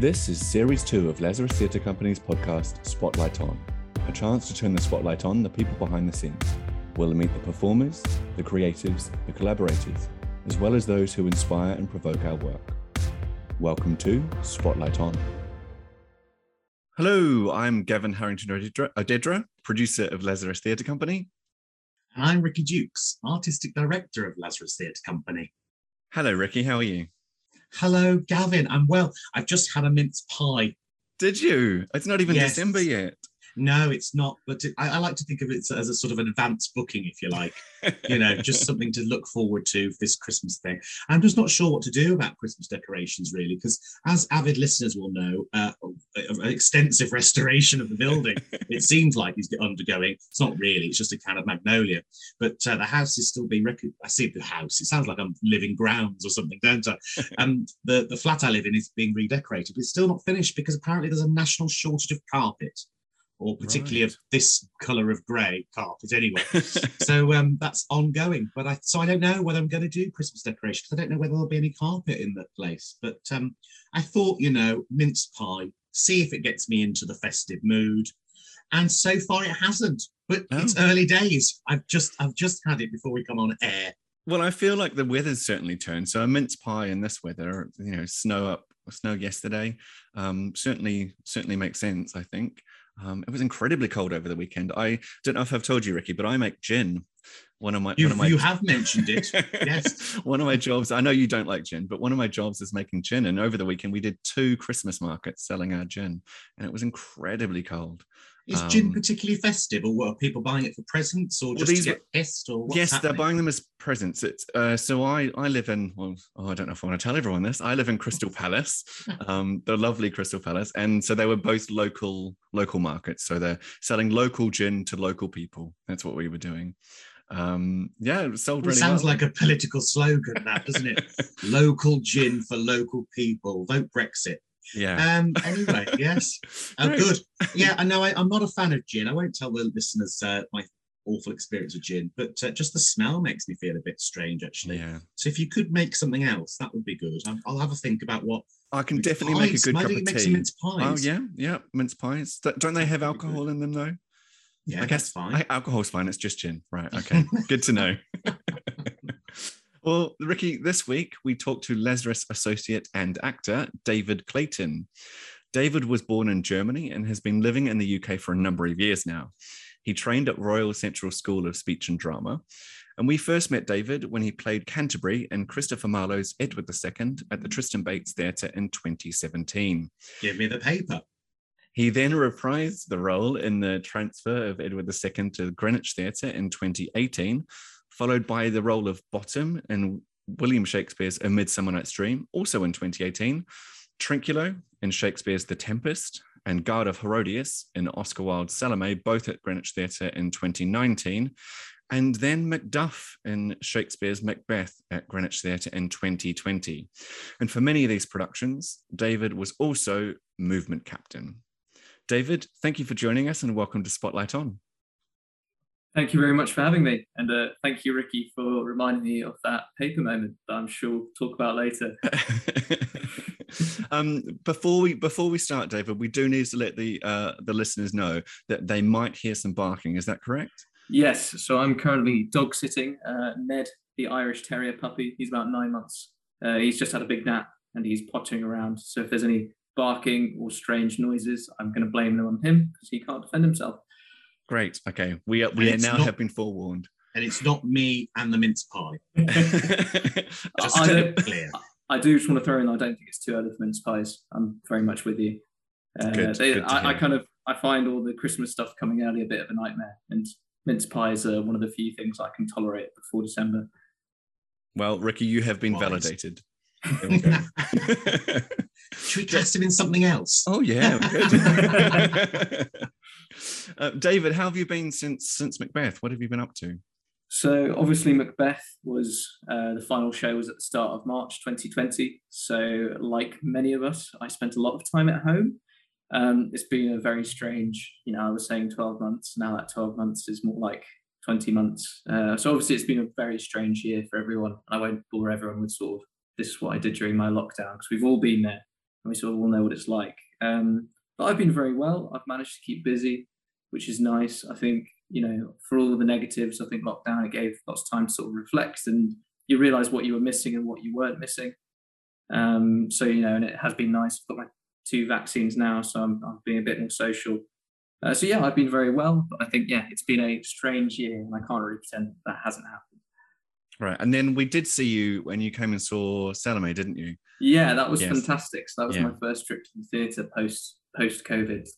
This is Series 2 of Lazarus Theatre Company's podcast, Spotlight On, a chance to turn the spotlight on the people behind the scenes. We'll meet the performers, the creatives, the collaborators, as well as those who inspire and provoke our work. Welcome to Spotlight On. Hello, I'm Gavin Harrington Odedra, producer of Lazarus Theatre Company. And I'm Ricky Dukes, artistic director of Lazarus Theatre Company. Hello, Ricky, how are you? Hello, Gavin. I'm well. I've just had a mince pie. Did you? It's not even yes. December yet. No, it's not. But it, I, I, like to think of it as a sort of an advanced booking, if you like. you know, just something to look forward to this Christmas thing. I'm just not sure what to do about Christmas decorations, really, because as avid listeners will know, uh, an extensive restoration of the building. it seems like is undergoing. It's not really. It's just a can of magnolia, but uh, the house is still being. Rec- I see the house. It sounds like I'm living grounds or something, don't I? and the the flat I live in is being redecorated, but it's still not finished because apparently there's a national shortage of carpet or particularly right. of this color of grey carpet anyway. so um, that's ongoing. But I so I don't know whether I'm going to do Christmas decorations because I don't know whether there'll be any carpet in the place. But um, I thought, you know, mince pie, see if it gets me into the festive mood. And so far it hasn't. But oh. it's early days. I've just I've just had it before we come on air. Well, I feel like the weather's certainly turned. So a mince pie in this weather, you know, snow up, snow yesterday, um, certainly certainly makes sense. I think. Um, it was incredibly cold over the weekend. I don't know if I've told you, Ricky, but I make gin. One of my, one of my you have mentioned it. yes. one of my jobs. I know you don't like gin, but one of my jobs is making gin. And over the weekend, we did two Christmas markets selling our gin, and it was incredibly cold. Is um, gin particularly festive, or what, are people buying it for presents, or well, just these, to get pissed, or yes, happening? they're buying them as presents. It's uh, so I I live in well, oh, I don't know if I want to tell everyone this. I live in Crystal Palace, um, the lovely Crystal Palace, and so they were both local local markets. So they're selling local gin to local people. That's what we were doing. Um, yeah, it sold well, really sounds well. like a political slogan, that doesn't it? local gin for local people. Vote Brexit. Yeah. Um. Anyway, yes. Oh, good. Yeah. I know. I, am not a fan of gin. I won't tell the listeners uh, my awful experience with gin, but uh, just the smell makes me feel a bit strange, actually. Yeah. So if you could make something else, that would be good. I'll, I'll have a think about what. I can definitely pies. make a good Why cup of tea. mince pies? Oh yeah, yeah, mince pies. Don't they have alcohol in them though? Yeah, I guess fine. I, alcohol's fine. It's just gin, right? Okay, good to know. Well, Ricky, this week we talked to Lazarus associate and actor David Clayton. David was born in Germany and has been living in the UK for a number of years now. He trained at Royal Central School of Speech and Drama. And we first met David when he played Canterbury in Christopher Marlowe's Edward II at the Tristan Bates Theatre in 2017. Give me the paper. He then reprised the role in the transfer of Edward II to Greenwich Theatre in 2018, followed by the role of Bottom in William Shakespeare's A Midsummer Night's Dream, also in 2018, Trinculo in Shakespeare's The Tempest, and Guard of Herodias in Oscar Wilde's Salome, both at Greenwich Theatre in 2019, and then Macduff in Shakespeare's Macbeth at Greenwich Theatre in 2020. And for many of these productions, David was also movement captain. David, thank you for joining us and welcome to Spotlight On. Thank you very much for having me. And uh, thank you, Ricky, for reminding me of that paper moment that I'm sure we'll talk about later. um, before we before we start, David, we do need to let the uh, the listeners know that they might hear some barking. Is that correct? Yes. So I'm currently dog sitting uh, Ned, the Irish Terrier puppy. He's about nine months. Uh, he's just had a big nap and he's pottering around. So if there's any barking or strange noises, I'm going to blame them on him because he can't defend himself. Great. Okay. We are, we are now not, have been forewarned. And it's not me and the mince pie. just I, clear. I do just want to throw in. I don't think it's too early for mince pies. I'm very much with you. Uh, good, they, good I, I, kind of I find all the Christmas stuff coming early a bit of a nightmare, and mince pies are one of the few things I can tolerate before December. Well, Ricky, you have been validated. There we go. Should we dress him in something else? Oh yeah, uh, David, how have you been since since Macbeth? What have you been up to? So obviously Macbeth was uh, the final show was at the start of March 2020. So like many of us, I spent a lot of time at home. Um, it's been a very strange, you know, I was saying 12 months. Now that 12 months is more like 20 months. Uh, so obviously it's been a very strange year for everyone. And I won't bore everyone with sort of this is what I did during my lockdown because we've all been there and we sort of all know what it's like. Um, but I've been very well. I've managed to keep busy, which is nice. I think you know, for all the negatives, I think lockdown it gave lots of time to sort of reflect and you realize what you were missing and what you weren't missing. Um, so you know, and it has been nice. I've got my two vaccines now, so I'm, I'm being a bit more social. Uh, so yeah, I've been very well, but I think yeah, it's been a strange year, and I can't really pretend that hasn't happened. Right, and then we did see you when you came and saw Salome, didn't you? Yeah, that was yes. fantastic. So that was yeah. my first trip to the theatre post post COVID.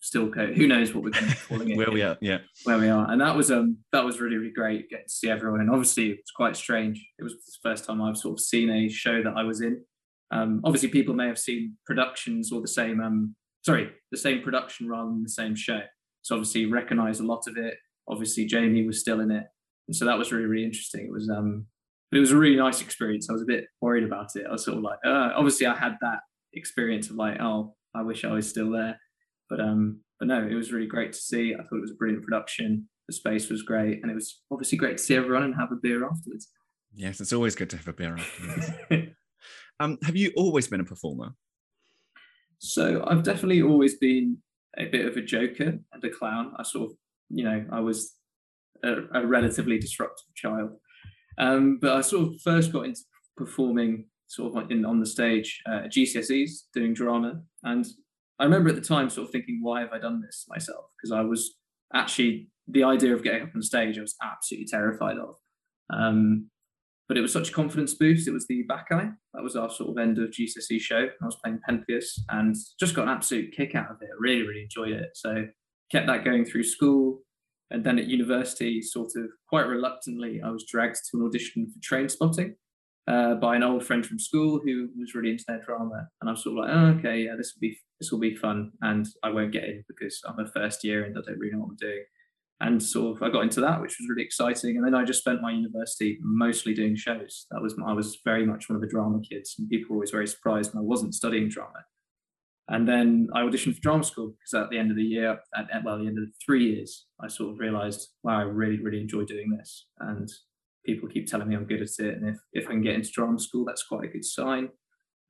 Still COVID. Who knows what we're going to be calling it? where we are, yeah. Where we are, and that was um that was really really great getting to see everyone. And obviously it was quite strange. It was the first time I've sort of seen a show that I was in. Um, obviously people may have seen productions or the same um sorry the same production rather than the same show. So obviously recognise a lot of it. Obviously Jamie was still in it, and so that was really really interesting. It was um it was a really nice experience. I was a bit worried about it. I was sort of like, uh, obviously, I had that experience of like, oh, I wish I was still there. But um, but no, it was really great to see. I thought it was a brilliant production. The space was great, and it was obviously great to see everyone and have a beer afterwards. Yes, it's always good to have a beer afterwards. um, have you always been a performer? So I've definitely always been a bit of a joker and a clown. I sort of, you know, I was a, a relatively disruptive child. Um, but I sort of first got into performing sort of in, on the stage uh, GCSEs doing drama. And I remember at the time sort of thinking, why have I done this myself? Because I was actually, the idea of getting up on stage, I was absolutely terrified of. Um, but it was such a confidence boost. It was the Bacchae. That was our sort of end of GCSE show. I was playing Pentheus and just got an absolute kick out of it. Really, really enjoyed it. So kept that going through school. And then at university, sort of quite reluctantly, I was dragged to an audition for Trainspotting uh, by an old friend from school who was really into their drama. And I was sort of like, oh, okay, yeah, this will be this will be fun, and I won't get in because I'm a first year and I don't really know what I'm doing. And sort of I got into that, which was really exciting. And then I just spent my university mostly doing shows. That was I was very much one of the drama kids, and people were always very surprised when I wasn't studying drama. And then I auditioned for drama school because at the end of the year, at, at, well, the end of the three years, I sort of realized, wow, I really, really enjoy doing this. And people keep telling me I'm good at it. And if, if I can get into drama school, that's quite a good sign.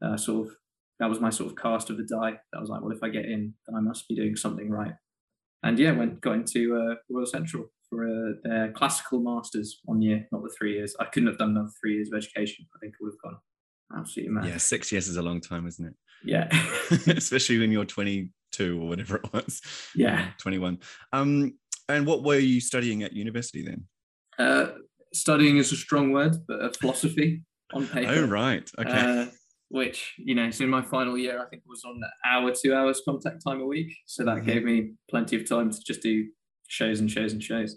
Uh, sort of, that was my sort of cast of the die. That was like, well, if I get in, then I must be doing something right. And yeah, went got into uh, Royal Central for uh, their classical masters one year, not the three years. I couldn't have done another three years of education. I think it would have gone absolutely mad. Yeah, six years is a long time, isn't it? Yeah. Especially when you're 22 or whatever it was. Yeah. 21. Um, and what were you studying at university then? Uh, studying is a strong word, but a philosophy on paper. Oh, right. Okay. Uh, which, you know, so in my final year, I think it was on an hour, two hours contact time a week. So that mm-hmm. gave me plenty of time to just do shows and shows and shows.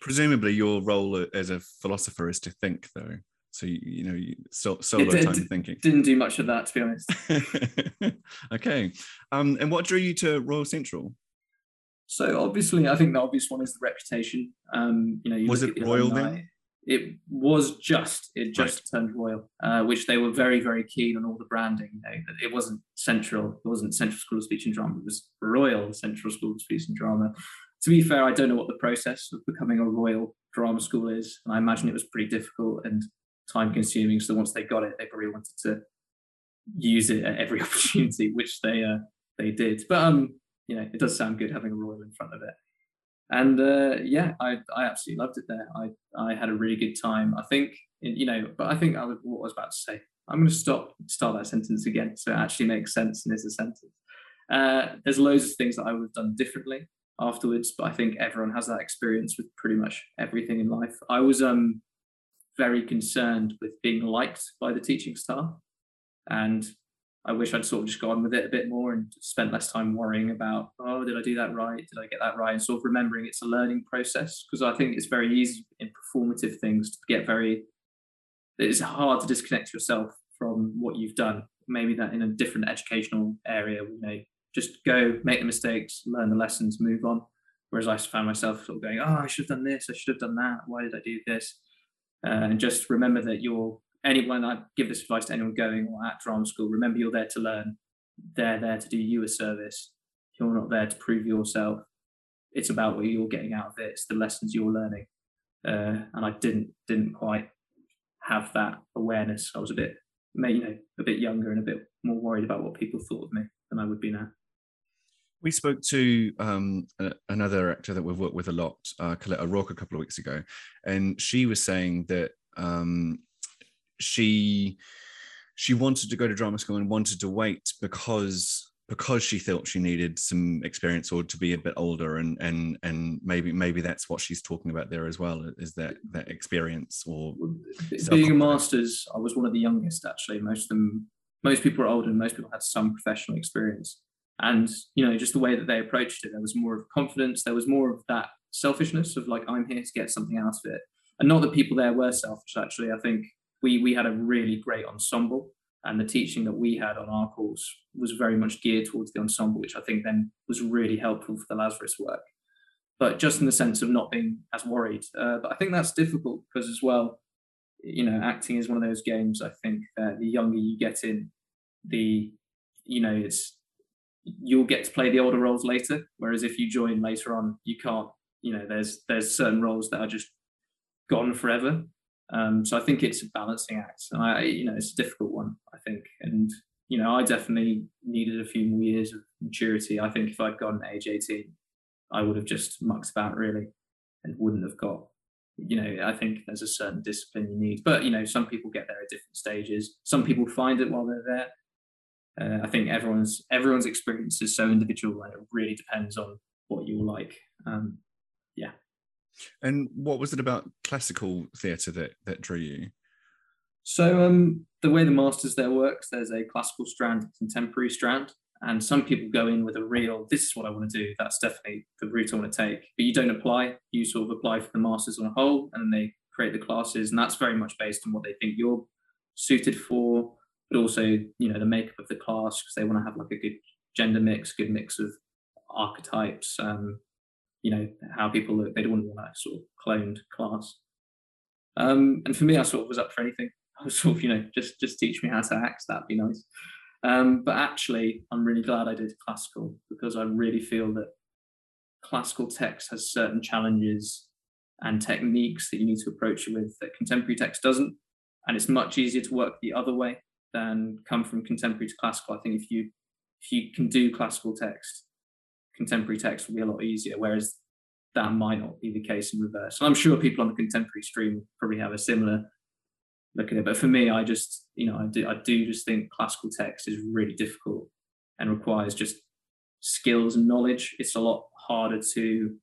Presumably, your role as a philosopher is to think, though. So you, you know, you, so, solo it, time it, thinking. Didn't do much of that, to be honest. okay, um, and what drew you to Royal Central? So obviously, I think the obvious one is the reputation. Um, you know, you was it Royal alumni. then? It was just it just right. turned Royal, uh, which they were very very keen on all the branding. You know, it wasn't Central, it wasn't Central School of Speech and Drama. It was Royal Central School of Speech and Drama. To be fair, I don't know what the process of becoming a Royal Drama School is, and I imagine it was pretty difficult and time consuming. So once they got it, they probably wanted to use it at every opportunity, which they uh, they did. But um, you know, it does sound good having a royal in front of it. And uh, yeah, I I absolutely loved it there. I I had a really good time. I think you know, but I think I was what I was about to say. I'm going to stop start that sentence again, so it actually makes sense and is a sentence. Uh, there's loads of things that I would have done differently afterwards, but I think everyone has that experience with pretty much everything in life. I was um very concerned with being liked by the teaching staff. And I wish I'd sort of just gone with it a bit more and spent less time worrying about, oh, did I do that right? Did I get that right? And sort of remembering it's a learning process because I think it's very easy in performative things to get very, it's hard to disconnect yourself from what you've done. Maybe that in a different educational area, you know, just go make the mistakes, learn the lessons, move on. Whereas I found myself sort of going, oh, I should have done this, I should have done that. Why did I do this? Uh, and just remember that you're anyone I give this advice to anyone going or at drama school, remember you're there to learn. They're there to do you a service. You're not there to prove yourself. It's about what you're getting out of it. It's the lessons you're learning. Uh, and I didn't didn't quite have that awareness. I was a bit you know, a bit younger and a bit more worried about what people thought of me than I would be now. We spoke to um, another actor that we've worked with a lot, uh, Colette O'Rourke, a couple of weeks ago, and she was saying that um, she she wanted to go to drama school and wanted to wait because because she felt she needed some experience or to be a bit older and and and maybe maybe that's what she's talking about there as well is that that experience or being a master's i was one of the youngest actually. Most of them most people are older and most people had some professional experience. And you know just the way that they approached it there was more of confidence there was more of that selfishness of like i'm here to get something out of it. And not that people there were selfish actually. I think we we had a really great ensemble and the teaching that we had on our course was very much geared towards the ensemble, which I think then was really helpful for the Lazarus work. But just in the sense of not being as worried. Uh, but I think that's difficult because, as well, you know, acting is one of those games. I think that the younger you get in, the you know, it's you'll get to play the older roles later. Whereas if you join later on, you can't. You know, there's there's certain roles that are just gone forever. Um, so I think it's a balancing act, and I, you know, it's a difficult one. I think, and you know, I definitely needed a few more years of maturity. I think if I'd gone age eighteen, I would have just mucked about really, and wouldn't have got. You know, I think there's a certain discipline you need, but you know, some people get there at different stages. Some people find it while they're there. Uh, I think everyone's everyone's experience is so individual, and it really depends on what you like. Um, yeah. And what was it about classical theatre that that drew you? So um, the way the masters there works, there's a classical strand, contemporary strand, and some people go in with a real, this is what I want to do. That's definitely the route I want to take. But you don't apply. You sort of apply for the masters on a whole, and they create the classes, and that's very much based on what they think you're suited for, but also you know the makeup of the class because they want to have like a good gender mix, good mix of archetypes, um, you know how people look. They don't want a sort of cloned class. Um, and for me, I sort of was up for anything. I was sort of, you know, just just teach me how to act. That'd be nice. Um, but actually, I'm really glad I did classical because I really feel that classical text has certain challenges and techniques that you need to approach it with that contemporary text doesn't. And it's much easier to work the other way than come from contemporary to classical. I think if you if you can do classical text, contemporary text will be a lot easier, whereas that might not be the case in reverse. And I'm sure people on the contemporary stream probably have a similar look at it. But for me, I just, you know, I do, I do just think classical text is really difficult and requires just skills and knowledge. It's a lot harder to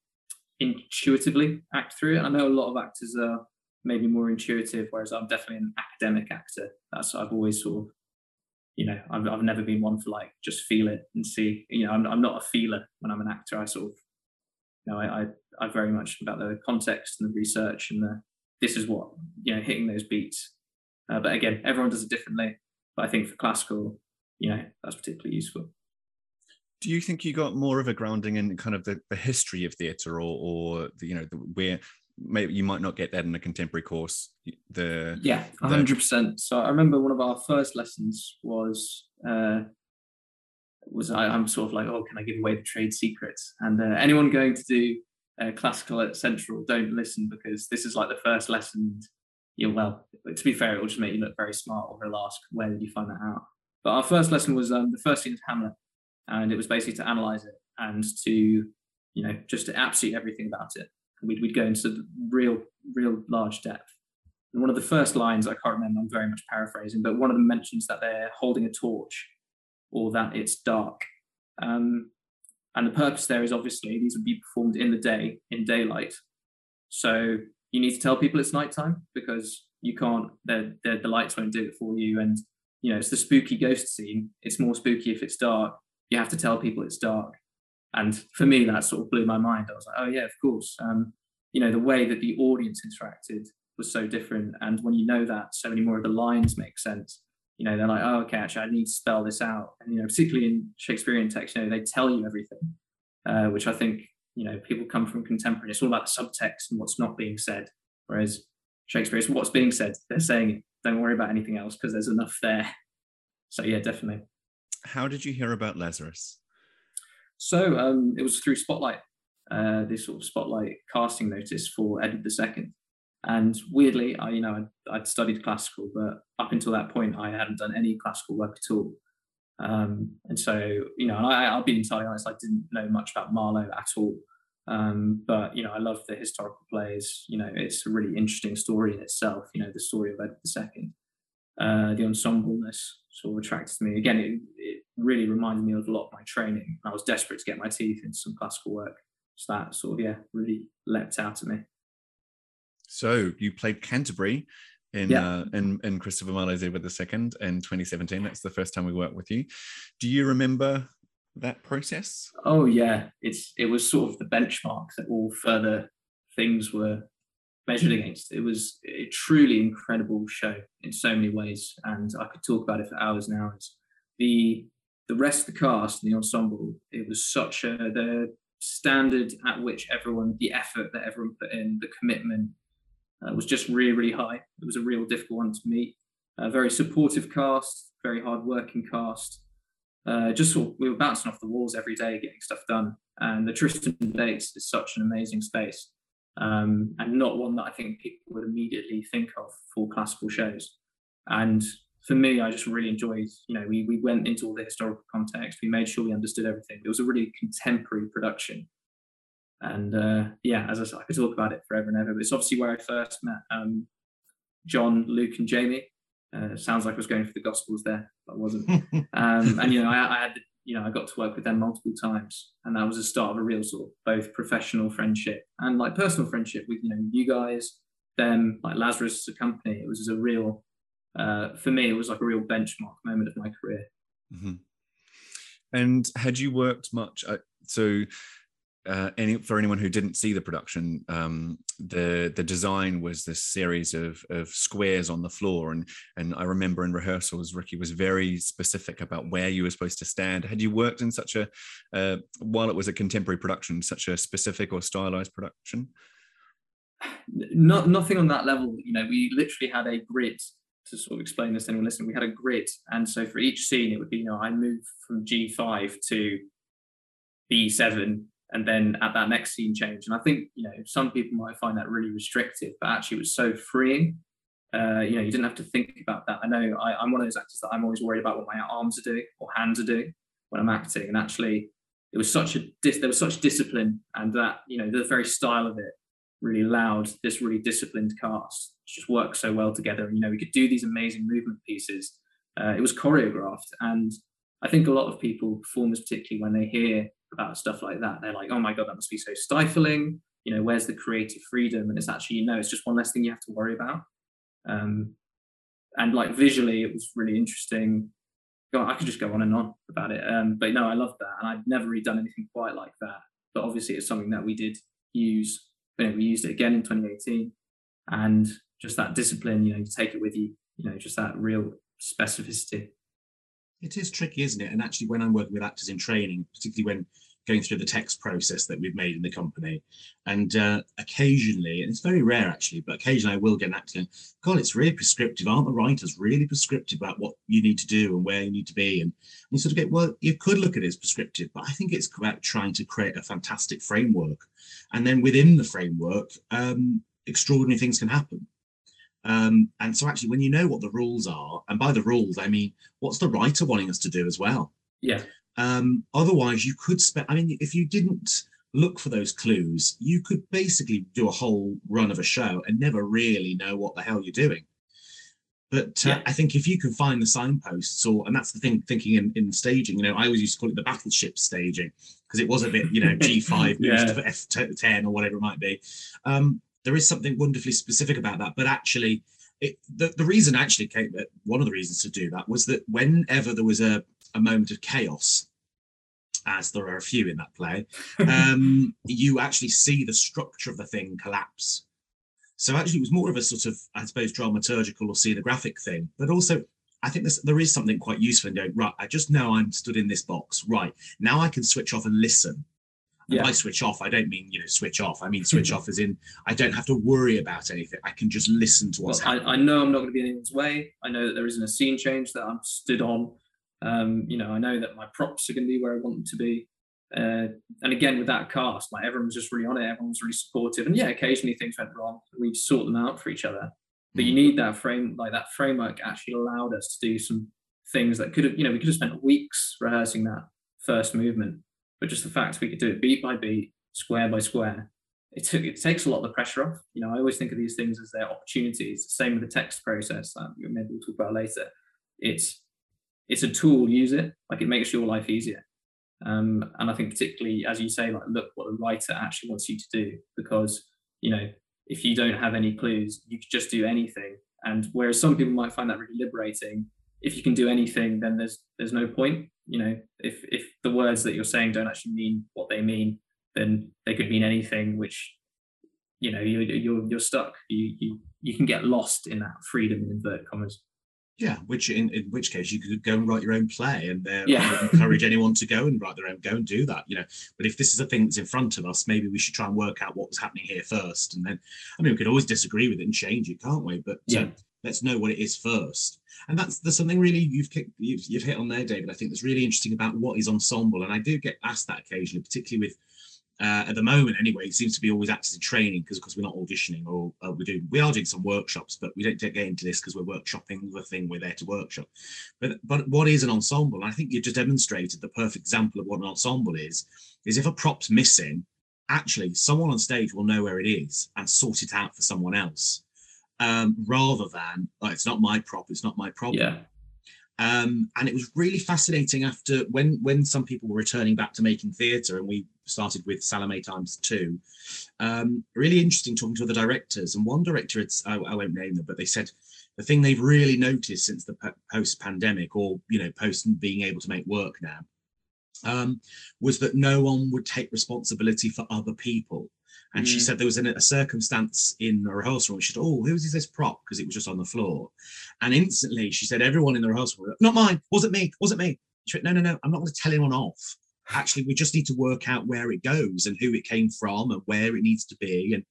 intuitively act through it. And I know a lot of actors are maybe more intuitive, whereas I'm definitely an academic actor. That's I've always sort of you know, I've, I've never been one for like just feel it and see. You know, I'm, I'm not a feeler when I'm an actor. I sort of, you know, I, I, I very much about the context and the research and the this is what you know hitting those beats. Uh, but again, everyone does it differently. But I think for classical, you know, that's particularly useful. Do you think you got more of a grounding in kind of the, the history of theatre, or, or the, you know, the, where maybe you might not get that in a contemporary course. The yeah, hundred percent. So I remember one of our first lessons was uh, was I, am sort of like, oh, can I give away the trade secrets? And uh, anyone going to do uh, classical at Central, don't listen because this is like the first lesson. You're well. To be fair, it will just make you look very smart, or they'll ask, where did you find that out? But our first lesson was um, the first scene of Hamlet, and it was basically to analyze it and to, you know, just to absolutely everything about it we'd, we'd go into real, real large depth. And one of the first lines, I can't remember, I'm very much paraphrasing, but one of them mentions that they're holding a torch or that it's dark. Um, and the purpose there is obviously these would be performed in the day, in daylight. So you need to tell people it's nighttime because you can't, the, the, the lights won't do it for you. And, you know, it's the spooky ghost scene. It's more spooky if it's dark. You have to tell people it's dark. And for me, that sort of blew my mind. I was like, oh yeah, of course. Um, you know, the way that the audience interacted was so different. And when you know that, so many more of the lines make sense. You know, they're like, oh, okay, actually, I need to spell this out. And you know, particularly in Shakespearean text, you know, they tell you everything, uh, which I think you know people come from contemporary. It's all about the subtext and what's not being said. Whereas Shakespeare is what's being said. They're saying. Don't worry about anything else because there's enough there. So yeah, definitely. How did you hear about Lazarus? So um, it was through Spotlight, uh, this sort of Spotlight casting notice for Edward II. And weirdly, I you know I'd, I'd, studied classical, but up until that point, I hadn't done any classical work at all. Um, and so you know, I, I'll be entirely honest, I didn't know much about Marlowe at all. Um, but you know, I love the historical plays. You know, it's a really interesting story in itself. You know, the story of Edward II. Uh, the ensembleness sort of attracted me. Again, it, it really reminded me of a lot of my training. I was desperate to get my teeth into some classical work. So that sort of yeah, really leapt out at me. So you played Canterbury in yeah. uh, in, in Christopher Marlowe's Edward II in 2017. That's the first time we worked with you. Do you remember that process? Oh yeah, it's it was sort of the benchmark that all further things were measured against. It was a truly incredible show in so many ways, and I could talk about it for hours and hours. The the rest of the cast and the ensemble, it was such a the standard at which everyone, the effort that everyone put in, the commitment uh, was just really really high. It was a real difficult one to meet. A very supportive cast, very hard working cast uh, just sort of, we were bouncing off the walls every day, getting stuff done. And the Tristan Bates is such an amazing space, um, and not one that I think people would immediately think of for classical shows. And for me, I just really enjoyed. You know, we we went into all the historical context. We made sure we understood everything. It was a really contemporary production, and uh, yeah, as I said, I could talk about it forever and ever. But it's obviously where I first met um, John, Luke, and Jamie. Uh, sounds like I was going for the Gospels there, but I wasn't. um, and you know, I, I, had you know I got to work with them multiple times, and that was the start of a real sort of both professional friendship and like personal friendship with you know you guys, them, like Lazarus as a company. It was a real uh, for me. It was like a real benchmark moment of my career. Mm-hmm. And had you worked much? Uh, so uh, any for anyone who didn't see the production, um, the the design was this series of of squares on the floor, and and I remember in rehearsals, Ricky was very specific about where you were supposed to stand. Had you worked in such a uh, while it was a contemporary production, such a specific or stylized production? Not nothing on that level. You know, we literally had a grid to sort of explain this to anyone listening. We had a grid, and so for each scene, it would be you know I move from G five to B seven and then at that next scene change. And I think you know some people might find that really restrictive, but actually it was so freeing. Uh, you know, you didn't have to think about that. I know I, am one of those actors that I'm always worried about what my arms are doing or hands are doing when I'm acting, and actually it was such a dis- there was such discipline, and that you know the very style of it really loud, this really disciplined cast just work so well together. And, you know, we could do these amazing movement pieces. Uh, it was choreographed, and I think a lot of people, performers particularly, when they hear about stuff like that. They're like, oh my God, that must be so stifling. You know, where's the creative freedom? And it's actually, you know, it's just one less thing you have to worry about. Um, and like visually, it was really interesting. God, I could just go on and on about it. Um, but no, I love that. And I've never really done anything quite like that. But obviously, it's something that we did use. We used it again in 2018. And just that discipline, you know, you take it with you, you know, just that real specificity. It is tricky, isn't it? And actually, when I'm working with actors in training, particularly when going through the text process that we've made in the company, and uh, occasionally, and it's very rare actually, but occasionally I will get an going, God, it's really prescriptive. Aren't the writers really prescriptive about what you need to do and where you need to be? And, and you sort of get, well, you could look at it as prescriptive, but I think it's about trying to create a fantastic framework. And then within the framework, um, extraordinary things can happen. Um, and so actually, when you know what the rules are, and by the rules, I mean, what's the writer wanting us to do as well? Yeah. Um, otherwise, you could spend, I mean, if you didn't look for those clues, you could basically do a whole run of a show and never really know what the hell you're doing. But uh, yeah. I think if you can find the signposts, or and that's the thing, thinking in, in staging, you know, I always used to call it the battleship staging because it was a bit, you know, G5 yeah. to F10 or whatever it might be. Um, there is something wonderfully specific about that. But actually, it, the, the reason actually came, one of the reasons to do that was that whenever there was a, a moment of chaos, as there are a few in that play, um, you actually see the structure of the thing collapse. So actually, it was more of a sort of, I suppose, dramaturgical or scenographic thing, but also I think this, there is something quite useful in going, right, I just know I'm stood in this box. Right. Now I can switch off and listen yeah. by switch off, I don't mean you know switch off. I mean switch off as in I don't have to worry about anything. I can just listen to what's well, happening. I, I, know I'm not going to be in anyone's way. I know that there isn't a scene change that I'm stood on. Um, you know, I know that my props are going to be where I want them to be. Uh, and again, with that cast, like everyone was just really on it. Everyone was really supportive. And yeah, occasionally things went wrong. We'd sort them out for each other. But you mm. need that frame, like that framework actually allowed us to do some things that could have, you know, we could have spent weeks rehearsing that first movement. But just the fact we could do it beat by beat, square by square, it took it takes a lot of the pressure off. You know, I always think of these things as their opportunities. Same with the text process that maybe we'll talk about later. It's it's a tool, use it. Like it makes your life easier. Um, and I think particularly as you say, like look what the writer actually wants you to do, because you know if you don't have any clues, you could just do anything. And whereas some people might find that really liberating, if you can do anything, then there's there's no point. You know, if if the words that you're saying don't actually mean what they mean, then they could mean anything, which you know you're you're, you're stuck. You, you you can get lost in that freedom in inverted commas. Yeah, which in, in which case you could go and write your own play, and uh, yeah. encourage anyone to go and write their own, go and do that. You know, but if this is a thing that's in front of us, maybe we should try and work out what was happening here first, and then I mean we could always disagree with it and change it, can't we? But uh, yeah. Let's know what it is first. And that's there's something really you've, kicked, you've you've hit on there, David. I think that's really interesting about what is ensemble, and I do get asked that occasionally, particularly with uh, at the moment anyway, it seems to be always acting training because because we're not auditioning or uh, we do we are doing some workshops, but we don't get into this because we're workshopping the thing we're there to workshop. But but what is an ensemble? I think you just demonstrated the perfect example of what an ensemble is. Is if a prop's missing, actually someone on stage will know where it is and sort it out for someone else, um, rather than oh, it's not my prop, it's not my problem. Yeah. Um, and it was really fascinating after when when some people were returning back to making theatre and we started with Salome times two. Um, really interesting talking to other directors and one director, it's I, I, won't name them, but they said the thing they've really noticed since the post pandemic or you know post being able to make work now um, was that no one would take responsibility for other people. And mm. she said there was a circumstance in the rehearsal room. She said, "Oh, whose is this prop?" Because it was just on the floor. And instantly, she said, "Everyone in the rehearsal room, not mine. Wasn't me. Wasn't me." She went, "No, no, no. I'm not going to tell anyone off. Actually, we just need to work out where it goes and who it came from and where it needs to be." And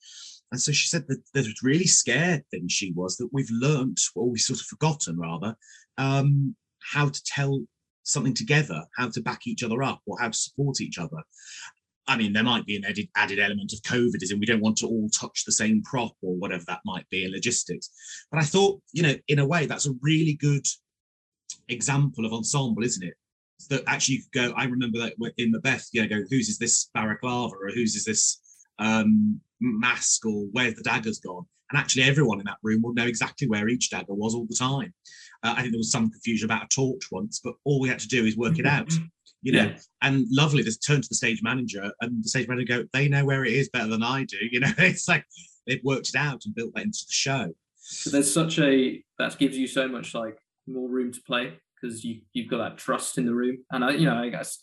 and so she said that the really scared thing she was that we've learnt, or we've sort of forgotten rather, um, how to tell something together, how to back each other up, or how to support each other. I mean, there might be an added, added element of COVID, as in we don't want to all touch the same prop or whatever that might be in logistics. But I thought, you know, in a way, that's a really good example of ensemble, isn't it? That actually you could go, I remember that in Macbeth, you know, go, whose is this balaclava or whose is this um, mask or where's the daggers gone? And actually, everyone in that room will know exactly where each dagger was all the time. Uh, I think there was some confusion about a torch once, but all we had to do is work it out. You know, yeah. and lovely. This turn to the stage manager, and the stage manager go, they know where it is better than I do. You know, it's like they've worked it out and built that into the show. So there's such a that gives you so much like more room to play because you you've got that trust in the room, and I you know I guess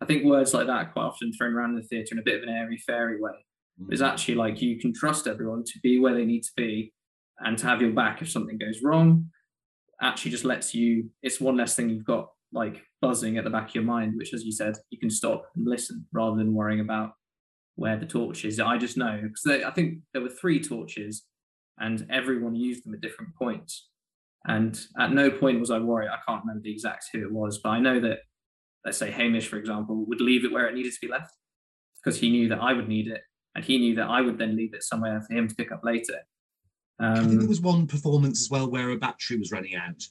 I think words like that quite often thrown around in the theatre in a bit of an airy fairy way. Mm. Is actually like you can trust everyone to be where they need to be and to have your back if something goes wrong. Actually, just lets you. It's one less thing you've got like buzzing at the back of your mind, which, as you said, you can stop and listen rather than worrying about where the torch is. I just know because I think there were three torches and everyone used them at different points. And at no point was I worried. I can't remember the exact who it was, but I know that, let's say Hamish, for example, would leave it where it needed to be left because he knew that I would need it and he knew that I would then leave it somewhere for him to pick up later. Um, I think there um, was one performance as well where a battery was running out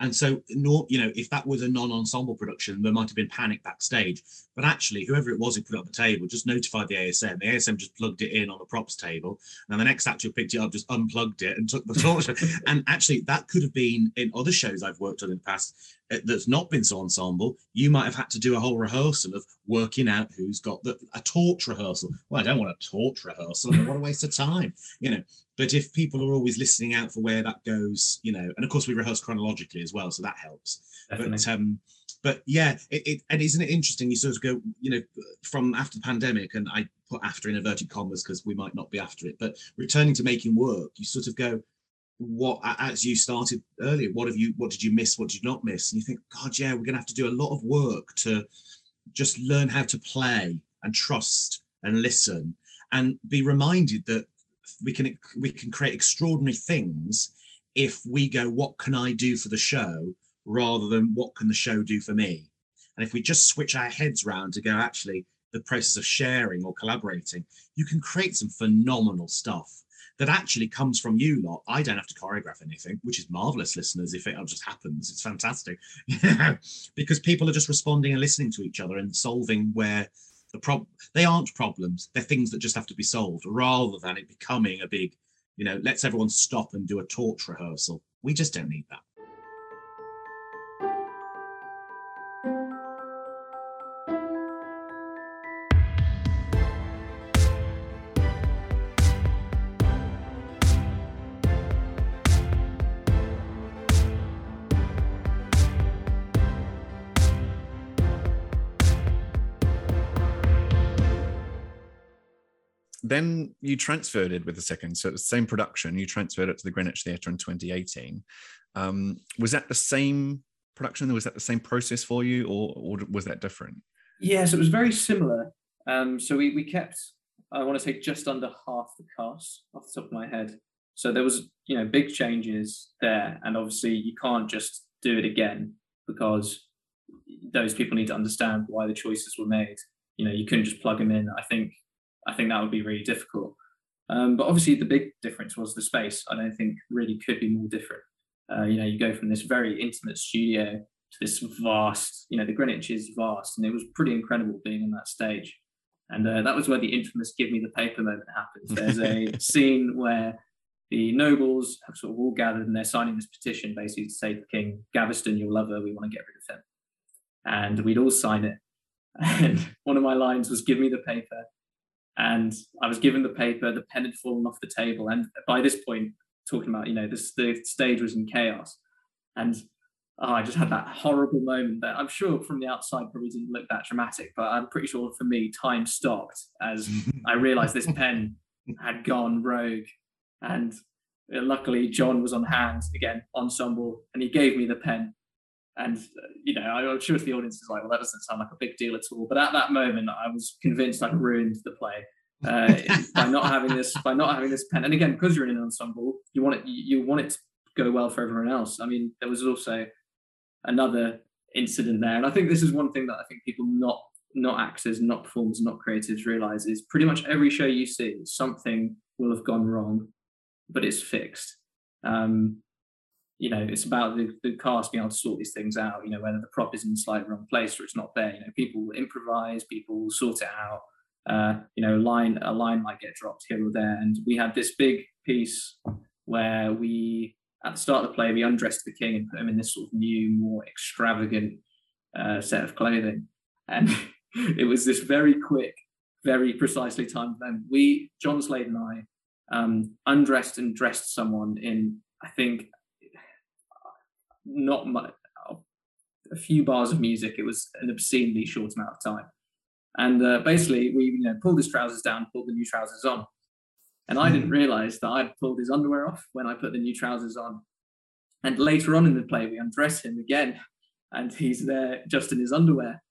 and so, you know, if that was a non-ensemble production, there might have been panic backstage. But actually, whoever it was who put up the table just notified the ASM. The ASM just plugged it in on the props table, and the next actor picked it up, just unplugged it, and took the torch. and actually, that could have been in other shows I've worked on in the past uh, that's not been so ensemble. You might have had to do a whole rehearsal of working out who's got the, a torch rehearsal. Well, I don't want a torch rehearsal. what a waste of time, you know. But if people are always listening out for where that goes, you know, and of course we rehearse chronologically as well, so that helps. Definitely. But um, but yeah, it, it, and isn't it interesting? You sort of go, you know, from after the pandemic, and I put after in inverted commas because we might not be after it, but returning to making work, you sort of go, what as you started earlier, what have you, what did you miss, what did you not miss? And you think, God, yeah, we're gonna have to do a lot of work to just learn how to play and trust and listen and be reminded that we can we can create extraordinary things if we go what can i do for the show rather than what can the show do for me and if we just switch our heads around to go actually the process of sharing or collaborating, you can create some phenomenal stuff that actually comes from you lot. I don't have to choreograph anything, which is marvelous, listeners. If it just happens, it's fantastic because people are just responding and listening to each other and solving where the problem they aren't problems, they're things that just have to be solved rather than it becoming a big, you know, let's everyone stop and do a torch rehearsal. We just don't need that. Then you transferred it with the second, so the same production. You transferred it to the Greenwich Theatre in 2018. Um, was that the same production? Was that the same process for you, or, or was that different? Yes, it was very similar. Um, so we, we kept, I want to say, just under half the cast off the top of my head. So there was, you know, big changes there, and obviously you can't just do it again because those people need to understand why the choices were made. You know, you couldn't just plug them in. I think I think that would be really difficult. Um, but obviously, the big difference was the space. I don't think really could be more different. Uh, you know, you go from this very intimate studio to this vast. You know, the Greenwich is vast, and it was pretty incredible being on that stage. And uh, that was where the infamous "Give me the paper" moment happens. There's a scene where the nobles have sort of all gathered and they're signing this petition, basically to say to king, "Gaveston, your lover, we want to get rid of him." And we'd all sign it. And one of my lines was, "Give me the paper." And I was given the paper, the pen had fallen off the table, and by this point, talking about you know this the stage was in chaos, and oh, I just had that horrible moment that I'm sure from the outside probably didn't look that dramatic, but I'm pretty sure for me time stopped as I realised this pen had gone rogue, and uh, luckily John was on hand again ensemble, and he gave me the pen, and you know, I'm sure if the audience is like, well, that doesn't sound like a big deal at all. But at that moment, I was convinced I'd ruined the play uh, by not having this, by not having this pen. And again, because you're in an ensemble, you want it, you want it to go well for everyone else. I mean, there was also another incident there, and I think this is one thing that I think people not not actors, not performers, not creatives realize is pretty much every show you see, something will have gone wrong, but it's fixed. Um, you know, it's about the, the cast being able to sort these things out, you know, whether the prop is in the slightly wrong place or it's not there. You know, people improvise, people sort it out. Uh, you know, line a line might get dropped here or there. And we had this big piece where we at the start of the play we undressed the king and put him in this sort of new, more extravagant uh, set of clothing. And it was this very quick, very precisely timed event. We, John Slade and I, um, undressed and dressed someone in, I think, not much, a few bars of music. It was an obscenely short amount of time. And uh, basically, we you know, pulled his trousers down, pulled the new trousers on. And I didn't hmm. realize that I'd pulled his underwear off when I put the new trousers on. And later on in the play, we undress him again, and he's there just in his underwear.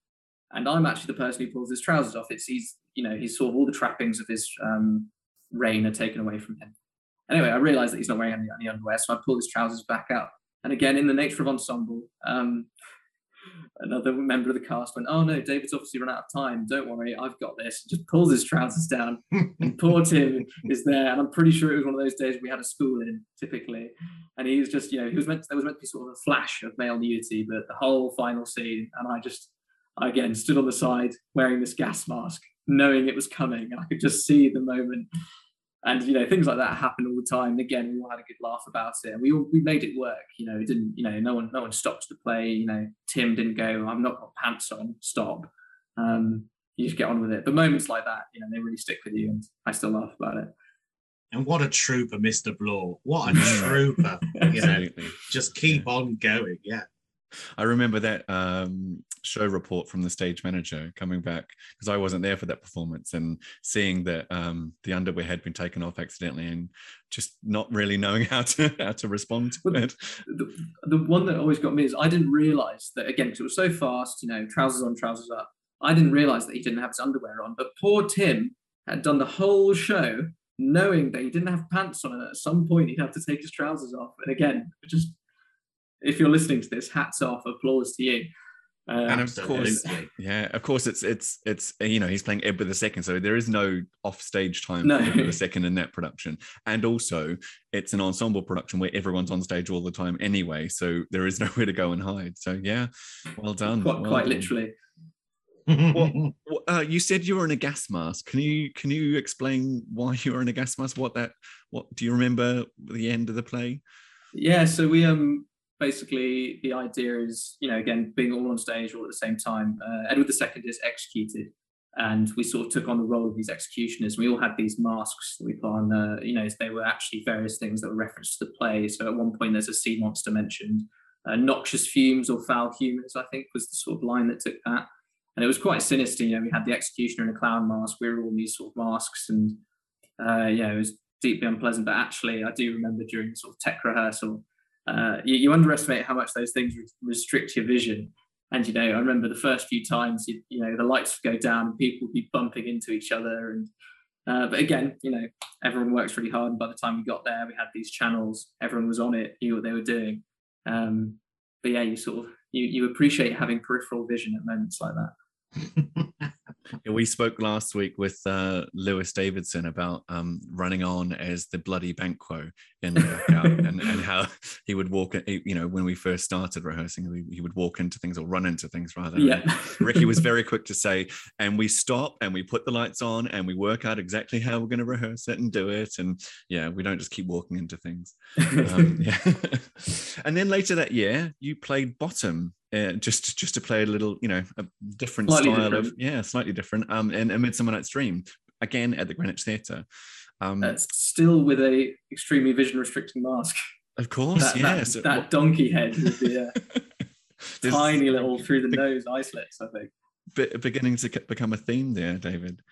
And I'm actually the person who pulls his trousers off. It's he's, you know, he's sort of all the trappings of his um, reign are taken away from him. Anyway, I realized that he's not wearing any, any underwear, so I pulled his trousers back up. And again, in the nature of ensemble, um, another member of the cast went, "Oh no, David's obviously run out of time. Don't worry, I've got this." Just pulls his trousers down, and poor Tim is there. And I'm pretty sure it was one of those days we had a school in, typically, and he was just, you know, he was meant to, there was meant to be sort of a flash of male nudity, but the whole final scene, and I just, again, stood on the side wearing this gas mask, knowing it was coming, and I could just see the moment and you know things like that happen all the time. And again, we all had a good laugh about it, and we all, we made it work. You know, it didn't. You know, no one no one stopped the play. You know, Tim didn't go. I'm not got pants on. Stop. Um, you just get on with it. But moments like that, you know, they really stick with you, and I still laugh about it. And what a trooper, Mr. Bloor! What a trooper! you know, just keep on going. Yeah. I remember that um, show report from the stage manager coming back because I wasn't there for that performance and seeing that um, the underwear had been taken off accidentally and just not really knowing how to how to respond to it. The, the one that always got me is I didn't realize that again because it was so fast, you know, trousers on, trousers up. I didn't realize that he didn't have his underwear on, but poor Tim had done the whole show knowing that he didn't have pants on and at some point he'd have to take his trousers off. And again, just if you're listening to this, hats off, applause to you. Uh, and of course, yeah, of course, it's it's it's you know he's playing Edward the Second, so there is no off-stage time No. for Edward II in that production, and also it's an ensemble production where everyone's on stage all the time anyway, so there is nowhere to go and hide. So yeah, well done. quite, well quite done. literally. Well, uh, you said you were in a gas mask. Can you can you explain why you were in a gas mask? What that? What do you remember the end of the play? Yeah, so we um basically the idea is you know again being all on stage all at the same time. Uh, Edward II is executed, and we sort of took on the role of these executioners. We all had these masks that we put on. Uh, you know, they were actually various things that were referenced to the play. So at one point there's a sea monster mentioned. Uh, noxious fumes or foul humors, I think, was the sort of line that took that. And it was quite sinister. You know, we had the executioner in a clown mask. We were all in these sort of masks, and uh, yeah, it was deeply unpleasant. But actually, I do remember during sort of tech rehearsal, uh, you, you underestimate how much those things re- restrict your vision. And you know, I remember the first few times, you, you know, the lights would go down and people would be bumping into each other. And uh, but again, you know, everyone works really hard. And by the time we got there, we had these channels. Everyone was on it, knew what they were doing. Um, but yeah, you sort of you you appreciate having peripheral vision at moments like that. We spoke last week with uh, Lewis Davidson about um, running on as the bloody Banquo in the workout and, and how he would walk, you know, when we first started rehearsing, he, he would walk into things or run into things rather. Yeah, Ricky was very quick to say, and we stop and we put the lights on and we work out exactly how we're going to rehearse it and do it. And yeah, we don't just keep walking into things. Um, yeah. and then later that year, you played Bottom. Uh, just just to play a little, you know, a different Slightly style of yeah, slightly different. Um, in A Midsummer Night's Dream, again at the Greenwich Theatre. Um, That's still with a extremely vision restricting mask. of course, That, yeah. that, so that what- donkey head with the uh, tiny little through the nose eye slits. I think. be- beginning to become a theme there, David.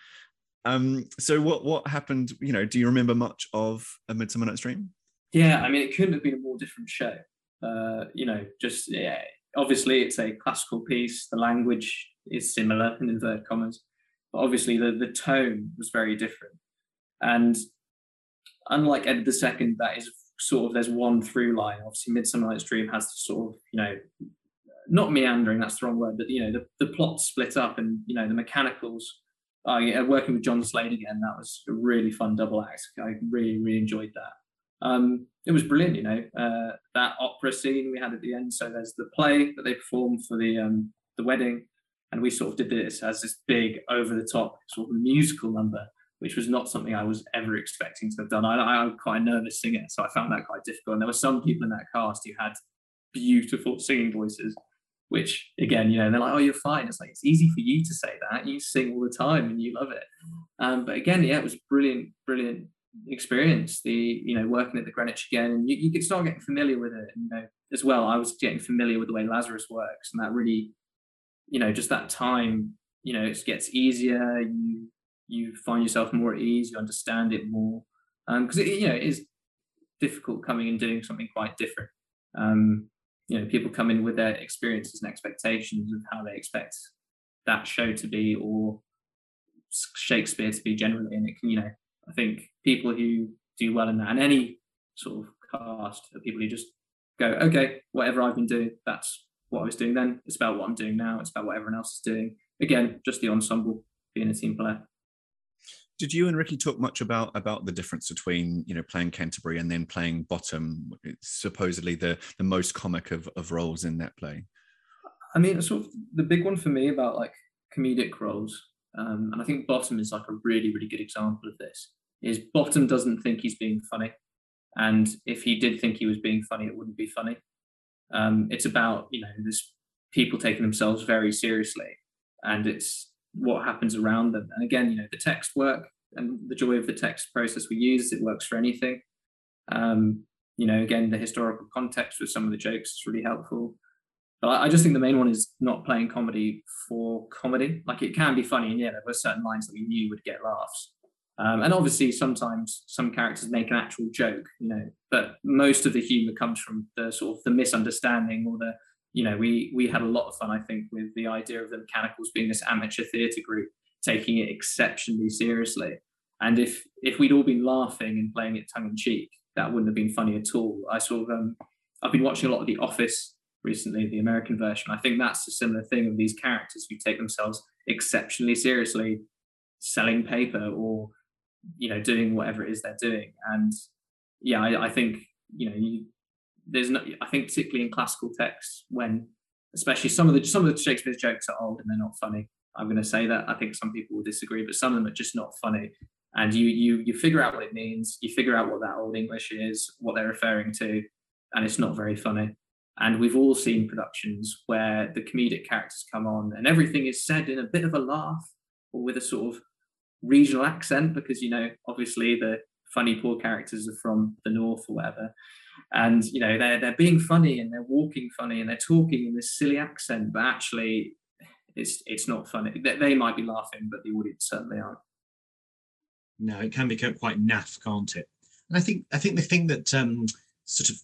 Um, so what what happened? You know, do you remember much of A Midsummer Night's Dream? Yeah, I mean, it couldn't have been a more different show. Uh, you know, just yeah. Obviously, it's a classical piece. The language is similar in inverted commas, but obviously the the tone was very different. And unlike Edward II, that is sort of there's one through line. Obviously, Midsummer Night's Dream has the sort of you know not meandering. That's the wrong word, but you know the the plot split up, and you know the mechanicals. Uh, working with John Slade again, that was a really fun double act. I really really enjoyed that um, it was brilliant, you know, uh, that opera scene we had at the end. So there's the play that they performed for the um, the wedding, and we sort of did this as this big over the top sort of musical number, which was not something I was ever expecting to have done. I, I'm quite a nervous singer, so I found that quite difficult. And there were some people in that cast who had beautiful singing voices, which again, you know, they're like, "Oh, you're fine." It's like it's easy for you to say that. You sing all the time and you love it. Um, but again, yeah, it was brilliant, brilliant experience the you know working at the greenwich again and you, you could start getting familiar with it and, you know as well. I was getting familiar with the way lazarus works and that really you know just that time you know it gets easier you you find yourself more at ease you understand it more because it you know it is difficult coming and doing something quite different. Um you know people come in with their experiences and expectations of how they expect that show to be or shakespeare to be generally and it can you know I think people who do well in that, and any sort of cast are people who just go, okay, whatever I've been doing, that's what I was doing then. It's about what I'm doing now. It's about what everyone else is doing. Again, just the ensemble being a team player. Did you and Ricky talk much about about the difference between you know playing Canterbury and then playing Bottom? Supposedly the the most comic of, of roles in that play. I mean, sort of the big one for me about like comedic roles, um, and I think Bottom is like a really, really good example of this. Is Bottom doesn't think he's being funny, and if he did think he was being funny, it wouldn't be funny. Um, it's about you know this people taking themselves very seriously, and it's what happens around them. And again, you know the text work and the joy of the text process we use. It works for anything. Um, you know, again, the historical context with some of the jokes is really helpful. But I just think the main one is not playing comedy for comedy. Like it can be funny, and yeah, there were certain lines that we knew would get laughs. Um, and obviously, sometimes some characters make an actual joke, you know. But most of the humour comes from the sort of the misunderstanding or the, you know, we we had a lot of fun, I think, with the idea of the Mechanicals being this amateur theatre group taking it exceptionally seriously. And if if we'd all been laughing and playing it tongue in cheek, that wouldn't have been funny at all. I sort of um, I've been watching a lot of The Office recently, the American version. I think that's a similar thing of these characters who take themselves exceptionally seriously, selling paper or you know doing whatever it is they're doing. And yeah, I, I think you know you, there's no. I think particularly in classical texts when especially some of the some of the Shakespeare's jokes are old and they're not funny. I'm going to say that. I think some people will disagree, but some of them are just not funny. And you you you figure out what it means. You figure out what that old English is, what they're referring to, and it's not very funny. And we've all seen productions where the comedic characters come on and everything is said in a bit of a laugh or with a sort of regional accent because you know obviously the funny poor characters are from the north or whatever. And you know they're they're being funny and they're walking funny and they're talking in this silly accent but actually it's it's not funny. They, they might be laughing but the audience certainly aren't. No it can become quite naff can't it? And i think i think the thing that um sort of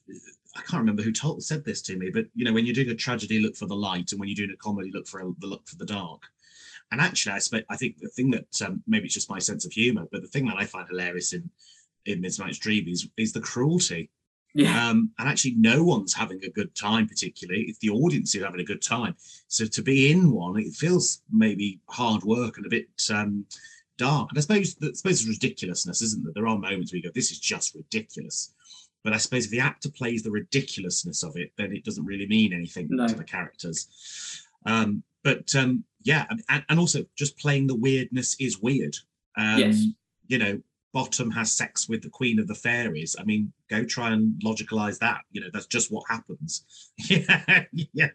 i can't remember who told said this to me but you know when you're doing a tragedy look for the light and when you're doing a comedy look for a, the look for the dark and actually i spe- i think the thing that um, maybe it's just my sense of humor but the thing that i find hilarious in in Midsummer Dream is is the cruelty yeah. Um, and actually, no one's having a good time, particularly if the audience is having a good time. So to be in one, it feels maybe hard work and a bit um, dark. And I suppose, I suppose it's ridiculousness, isn't there? There are moments where you go, "This is just ridiculous." But I suppose if the actor plays the ridiculousness of it, then it doesn't really mean anything No. to the characters. Um, but um, yeah, and, and also just playing the weirdness is weird. Um, Yes. You know, Bottom has sex with the Queen of the Fairies. I mean, go try and logicalize that. You know, that's just what happens. yeah, yeah.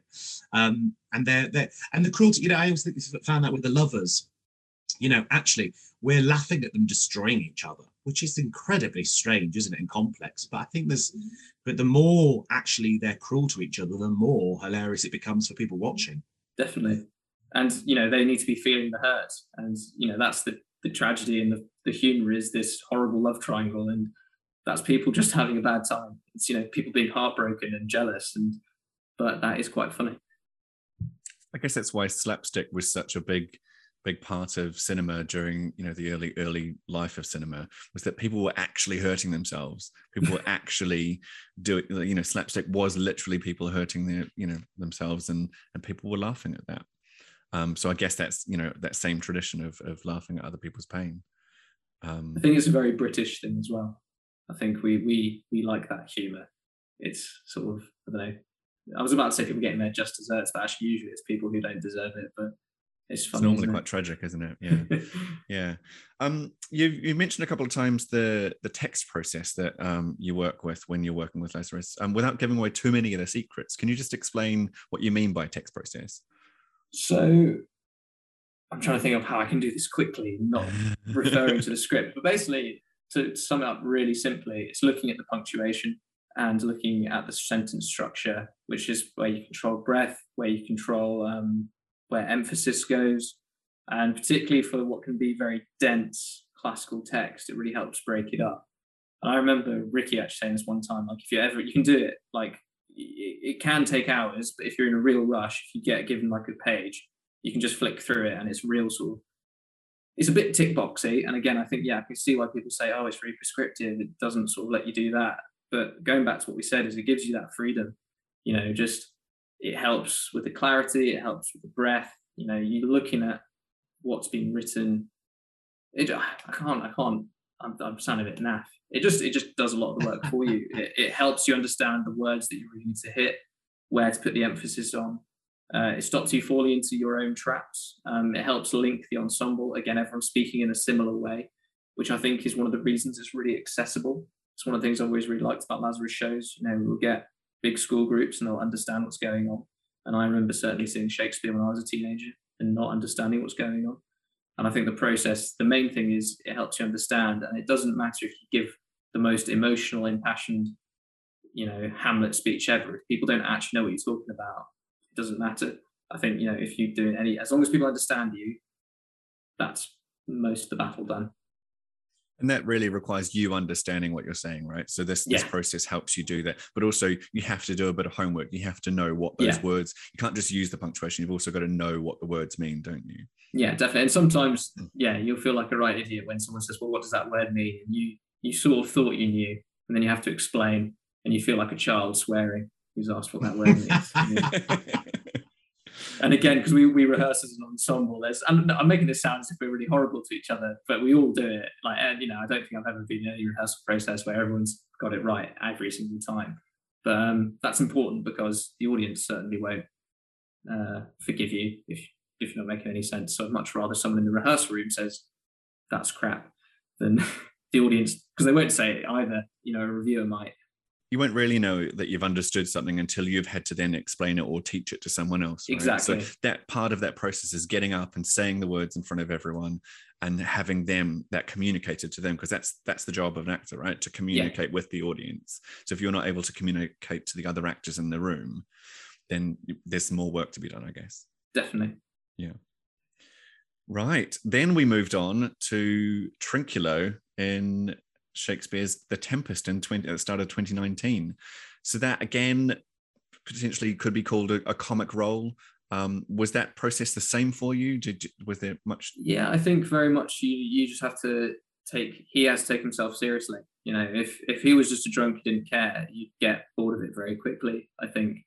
Um, and they're they're and the cruelty. You know, I always think this found that with the lovers. You know, actually, we're laughing at them destroying each other, which is incredibly strange, isn't it, and complex. But I think there's, but the more actually they're cruel to each other, the more hilarious it becomes for people watching. definitely and you know they need to be feeling the hurt and you know that's the the tragedy and the, the humor is this horrible love triangle and that's people just having a bad time it's you know people being heartbroken and jealous and but that is quite funny I guess that's why slapstick was such a big, big part of cinema during you know the early early life of cinema was that people were actually hurting themselves. People were actually doing you know slapstick was literally people hurting their you know themselves and and people were laughing at that. Um, so I guess that's you know that same tradition of of laughing at other people's pain. Um, i think it's a very british thing as well i think we we we like that humor it's sort of i don't know i was about to say people getting their just desserts but actually usually it's people who don't deserve it but it's it's normally isn't quite tragic, isn't it? Yeah. Yeah. Um, you you mentioned a couple of times the the text process that um, you work with when you're working with Lazarus. Um, without giving away too many of the secrets, can you just explain what you mean by text process? So I'm trying to think of how I can do this quickly, not referring to the script. But basically, to sum it up really simply, it's looking at the punctuation and looking at the sentence structure, which is where you control breath, where you control um, where emphasis goes, and particularly for what can be very dense classical text, it really helps break it up. And I remember Ricky actually saying this one time, like if you ever you can do it, like it, it can take hours, but if you're in a real rush, if you get given like a page, you can just flick through it and it's real sort of it's a bit tick boxy. And again, I think yeah, I can see why people say, oh, it's very prescriptive. It doesn't sort of let you do that. But going back to what we said, is it gives you that freedom. You know, just it helps with the clarity, it helps with the breath. You know, you're looking at what's being written. It I can't, I can't, I'm, I'm sounding a bit naff. It just it just does a lot of the work for you. It, it helps you understand the words that you really need to hit, where to put the emphasis on. Uh, it stops you falling into your own traps. Um, it helps link the ensemble. Again, everyone's speaking in a similar way, which I think is one of the reasons it's really accessible. It's one of the things I've always really liked about Lazarus shows. You know, we'll get big school groups and they'll understand what's going on. And I remember certainly seeing Shakespeare when I was a teenager and not understanding what's going on. And I think the process, the main thing is it helps you understand. And it doesn't matter if you give the most emotional, impassioned, you know, Hamlet speech ever. If people don't actually know what you're talking about, it doesn't matter. I think, you know, if you're doing any, as long as people understand you, that's most of the battle done. And that really requires you understanding what you're saying, right? So this this process helps you do that. But also you have to do a bit of homework. You have to know what those Yeah. words. You can't just use the punctuation. You've also got to know what the words mean, don't you? Yeah, definitely. And sometimes, mm. yeah, you'll feel like a right idiot when someone says, "Well, what does that word mean?" And you you sort of thought you knew, and then you have to explain, and you feel like a child swearing, who's asked what that word means. and again, because we, we rehearse as an ensemble, there's and I'm making this sound as if we're really horrible to each other, but we all do it. Like, and, you know, I don't think I've ever been in any rehearsal process where everyone's got it right every single time. But um, that's important because the audience certainly won't uh, forgive you if if you're not making any sense. So I'd much rather someone in the rehearsal room says that's crap than the audience because they won't say it either. You know, a reviewer might you won't really know that you've understood something until you've had to then explain it or teach it to someone else. Right? Exactly. So that part of that process is getting up and saying the words in front of everyone and having them that communicated to them because that's that's the job of an actor, right? To communicate yeah. with the audience. So if you're not able to communicate to the other actors in the room, then there's more work to be done, I guess. Definitely. Yeah. Right. Then we moved on to Trinculo in Shakespeare's The Tempest in 20, at the start of 2019. So that again potentially could be called a, a comic role. Um, was that process the same for you? Did was there much? Yeah, I think very much. You you just have to take. He has to take himself seriously. You know, if if he was just a drunk who didn't care, you'd get bored of it very quickly. I think,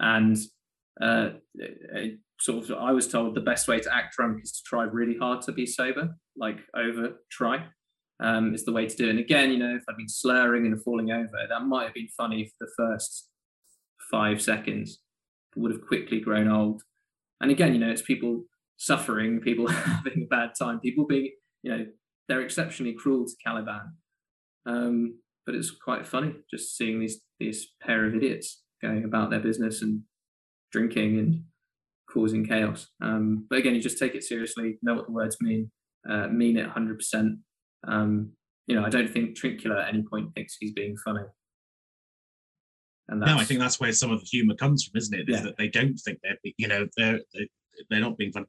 and uh, sort of, I was told the best way to act drunk is to try really hard to be sober, like over try um, is the way to do it. And again, you know, if I'd been slurring and falling over, that might have been funny for the first five seconds, would have quickly grown old. And again, you know, it's people suffering, people having a bad time, people being, you know, they're exceptionally cruel to Caliban. Um, but it's quite funny just seeing these these pair of idiots going about their business and drinking and causing chaos. Um, but again, you just take it seriously, know what the words mean, uh, mean it 100%, um, you know, I don't think Trinculo at any point thinks he's being funny. And no, I think that's where some of the humour comes from, isn't it? Is yeah. that they don't think they're, you know, they're, they're not being funny.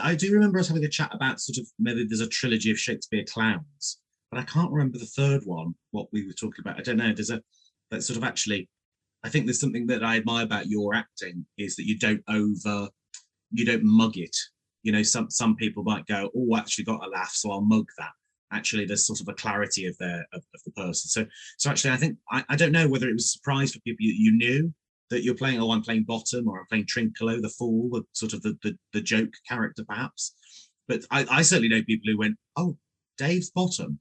I do remember us having a chat about sort of maybe there's a trilogy of Shakespeare clowns, but I can't remember the third one. What we were talking about, I don't know. There's a that sort of actually. I think there's something that I admire about your acting is that you don't over, you don't mug it. You know, some some people might go, "Oh, I actually got a laugh, so I'll mug that." Actually there's sort of a clarity of their of, of the person. So so actually I think I, I don't know whether it was a surprise for people you, you knew that you're playing, oh, I'm playing bottom or I'm playing Trinculo, the fool, the sort of the the, the joke character perhaps. But I, I certainly know people who went, oh, Dave's bottom.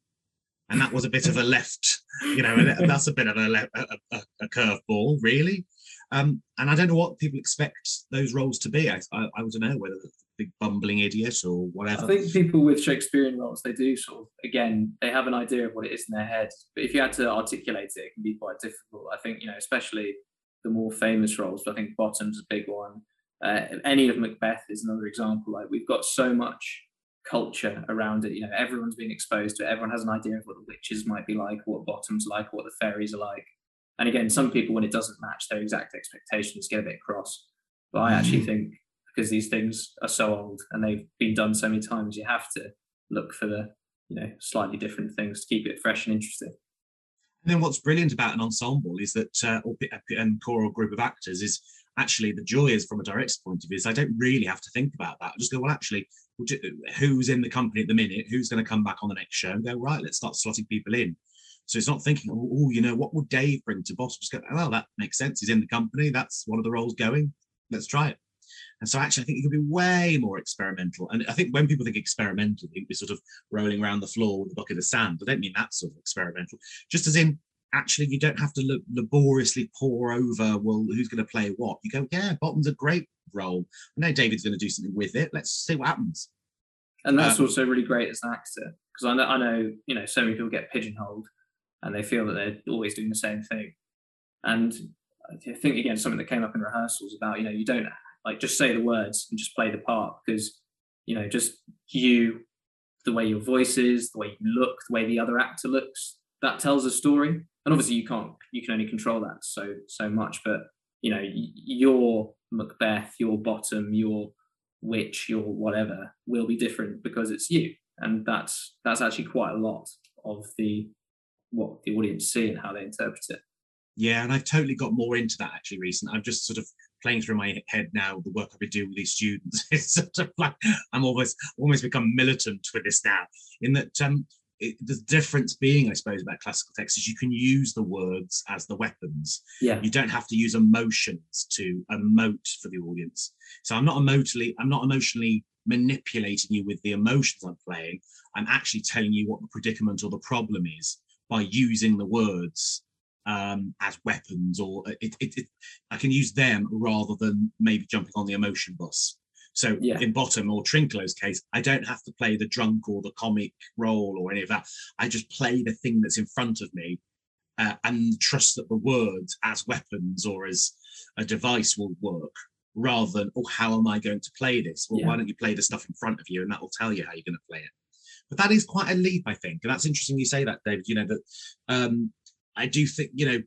And that was a bit of a left, you know, that's a bit of a, left, a, a, a curveball, really. Um, and I don't know what people expect those roles to be. I, I, I don't know whether big bumbling idiot or whatever. I think people with Shakespearean roles, they do sort of, again, they have an idea of what it is in their head. But if you had to articulate it, it can be quite difficult. I think, you know, especially the more famous roles, but I think Bottom's a big one. Uh, any of Macbeth is another example. Like we've got so much culture around it. You know, everyone's been exposed to it. Everyone has an idea of what the witches might be like, what Bottom's like, what the fairies are like. And again, some people, when it doesn't match their exact expectations, get a bit cross. But I actually mm. think because these things are so old and they've been done so many times. You have to look for the you know slightly different things to keep it fresh and interesting. And then what's brilliant about an ensemble is that, uh, and choral group of actors is actually the joy is from a director's point of view is I don't really have to think about that. I just go, well, actually, who's in the company at the minute? Who's going to come back on the next show? And go, right, let's start slotting people in. So it's not thinking, oh, oh you know, what would Dave bring to Boss? Just go, well, that makes sense. He's in the company. That's one of the roles going. Let's try it. And so actually, I think you could be way more experimental. And I think when people think experimental, they think we're sort of rolling around the floor with a bucket of sand. I don't mean that sort of experimental. Just as in, actually, you don't have to laboriously pour over, well, who's going to play what? You go, yeah, Bottom's a great role. I know David's going to do something with it. Let's see what happens. And that's um, also really great as an actor because I know, I know, you know, so many people get pigeonholed and they feel that they're always doing the same thing. And I think again something that came up in rehearsals about you know you don't like just say the words and just play the part because you know just you the way your voice is the way you look the way the other actor looks that tells a story. And obviously you can't you can only control that so so much but you know your macbeth your bottom your witch your whatever will be different because it's you. And that's that's actually quite a lot of the what the audience see and how they interpret it. Yeah and i've totally got more into that actually recently. I've just sort of playing through my head now the work I've been doing with these students. It's sort of like I'm almost almost become militant with this now. In that um, it, the difference being, I suppose, about classical text is you can use the words as the weapons. Yeah. You don't have to use emotions to emote for the audience. So I'm not emotionally, I'm not emotionally manipulating you with the emotions I'm playing. I'm actually telling you what the predicament or the problem is by using the words um, as weapons, or it, it, it, I can use them rather than maybe jumping on the emotion bus. So Yeah. in Bottom or Trinculo's case, I don't have to play the drunk or the comic role or any of that. I just play the thing that's in front of me uh, and trust that the words as weapons or as a device will work rather than, oh, how am I going to play this? Well, Yeah. why don't you play the stuff in front of you and that will tell you how you're going to play it. But that is quite a leap, I think. And that's interesting you say that, David. You know, that um, I do think, you know,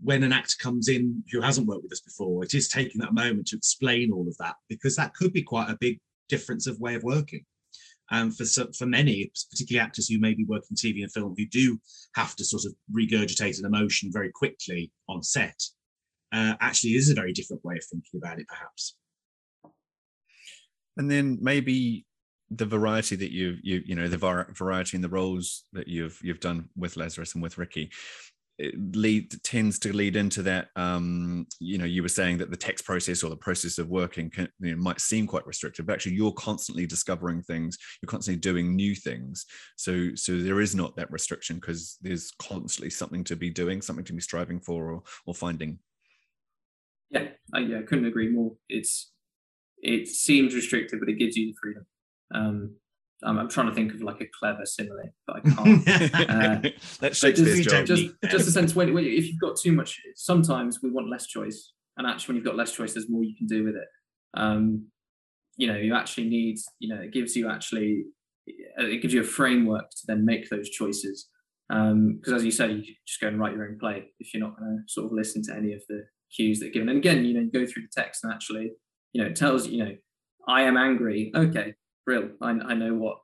when an actor comes in who hasn't worked with us before, it is taking that moment to explain all of that because that could be quite a big difference of way of working. Um, for for many, particularly actors who may be working TV and film, who do have to sort of regurgitate an emotion very quickly on set, uh, actually is a very different way of thinking about it, perhaps. and then maybe the variety that you've you you know the var- variety in the roles that you've you've done with Lazarus and with Ricky lead tends to lead into that um you know you were saying that the text process or the process of working can, you know, might seem quite restrictive but actually you're constantly discovering things you're constantly doing new things so so there is not that restriction because there's constantly something to be doing something to be striving for or, or finding Yeah, I, yeah, I couldn't agree more. It's it seems restrictive, but it gives you the freedom. Um, I'm, I'm trying to think of like a clever simile, but I can't. Uh, that's Shakespeare's just- job just, just a sense when, when if you've got too much, sometimes we want less choice, and actually, when you've got less choice, there's more you can do with it. Um, you know, you actually need, you know, it gives you actually, it gives you a framework to then make those choices. Because as you say, you just go and write your own play if you're not going to sort of listen to any of the cues that are given. And again, you know, you go through the text and actually, you know, it tells you, you know, I am angry. Okay, real. I, I know what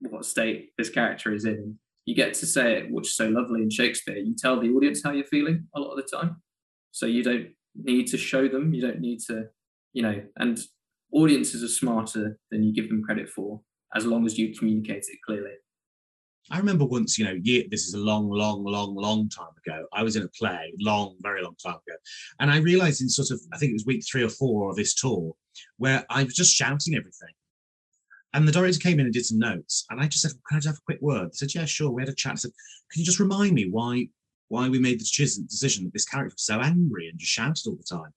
what state this character is in. You get to say it, which is so lovely in Shakespeare. You tell the audience how you're feeling a lot of the time, so you don't need to show them. You don't need to, you know, and audiences are smarter than you give them credit for, as long as you communicate it clearly. I remember once, you know, year, this is a long, long, long, long time ago. I was in a play, long, very long time ago. And I realized in sort of, I think it was week three or four of this tour, where I was just shouting everything. And the director came in and did some notes. And I just said, Can I just have a quick word? They said, Yeah, sure. We had a chat. I said, Can you just remind me why why we made the decision decision that this character was so angry and just shouted all the time? And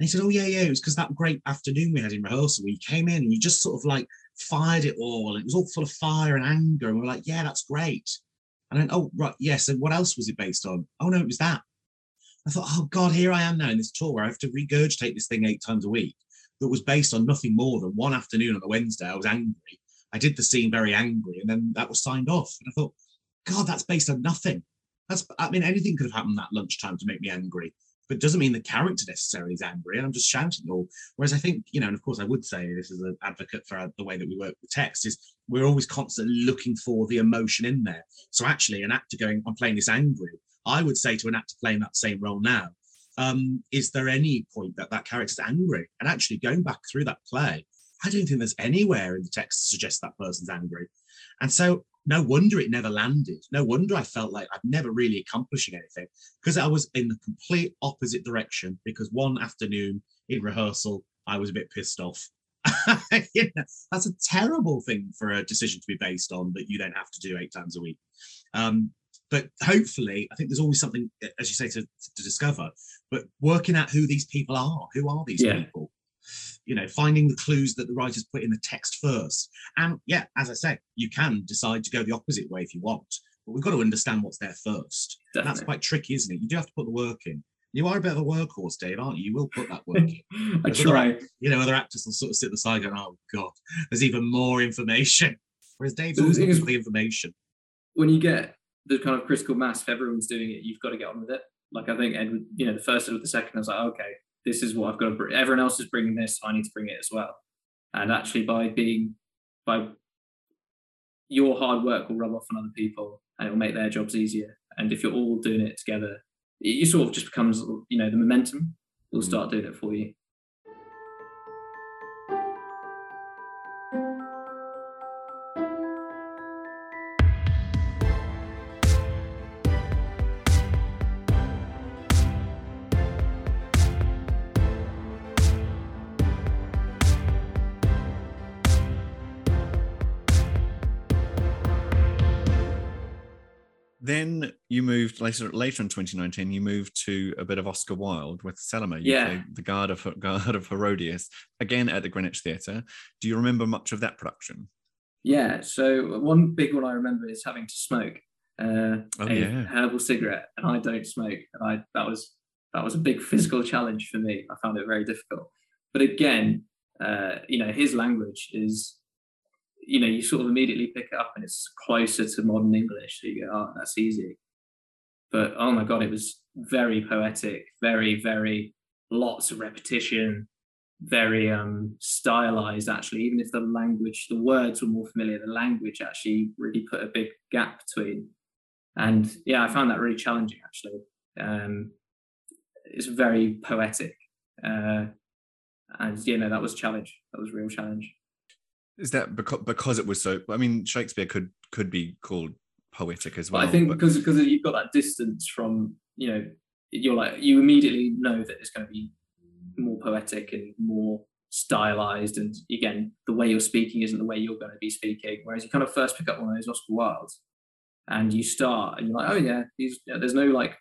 he said, Oh, yeah, yeah. It was because that great afternoon we had in rehearsal, we came in and you just sort of like fired it all. And it was all full of fire and anger. And we were like, Yeah, that's great. And then, oh, right, yes. And what else was it based on? Oh, no, it was that. I thought, oh, God, here I am now in this tour where I have to regurgitate this thing eight times a week that was based on nothing more than one afternoon on a Wednesday. I was angry. I did the scene very angry, and then that was signed off. And I thought, God, that's based on nothing. That's, I mean, anything could have happened that lunchtime to make me angry, but it doesn't mean the character necessarily is angry. And I'm just shouting all. Whereas I think, you know, and of course, I would say this is an advocate for the way that we work with text is we're always constantly looking for the emotion in there. So actually, an actor going, I'm playing this angry, I would say to an actor playing that same role now, um, is there any point that that character's angry? And actually, going back through that play, I don't think there's anywhere in the text to suggest that person's angry. And so, no wonder it never landed. No wonder I felt like I'm never really accomplishing anything because I was in the complete opposite direction. Because one afternoon in rehearsal, I was a bit pissed off. That's a terrible thing for a decision to be based on that you then have to do eight times a week. Um, but hopefully, I think there's always something, as you say, to, to discover. But working out who these people are, who are these Yeah. people? You know, finding the clues that the writers put in the text first. And yeah, as I say, you can decide to go the opposite way if you want, but we've got to understand what's there first. That's quite tricky, isn't it? You do have to put the work in. You are a bit of a workhorse, Dave, aren't you? You will put that work in. I There's other. You know, other actors will sort of sit at the side going, oh, God, there's even more information. Whereas Dave's The always looking for the information. when you get the kind of critical mass, if everyone's doing it, you've got to get on with it. Like I think Edward, you know, the first or the second, I was like, okay, this is what I've got to bring. Everyone else is bringing this, I need to bring it as well. And actually, by being, by your hard work will rub off on other people, and it will make their jobs easier. And if you're all doing it together, it, you sort of just becomes, you know, the momentum will Mm. start doing it for you. Then you moved later later in 2019 you moved to a bit of oscar wilde with salome you Yeah. played the guard of guard of herodias again at the greenwich theatre do you remember much of that production Yeah. So one big one I remember is having to smoke uh, Oh, a yeah. herbal cigarette, and I don't smoke, and I that was that was a big physical challenge for me. I found it very difficult. But again, uh, you know, his language is, you know, you sort of immediately pick it up, and it's closer to modern English. So you go, oh, that's easy. But oh my god, it was very poetic, very very lots of repetition, very um stylized actually even if the language the words were more familiar the language actually really put a big gap between and yeah i found that really challenging actually um it's very poetic uh and you know that was challenge that was real challenge is that because because it was so i mean shakespeare could could be called poetic as but well i think but- because because you've got that distance from you know you're like you immediately know that it's going to be more poetic and more stylized and again the way you're speaking isn't the way you're going to be speaking whereas you kind of first pick up one of those oscar wildes and you start and you're like oh yeah yeah, there's no like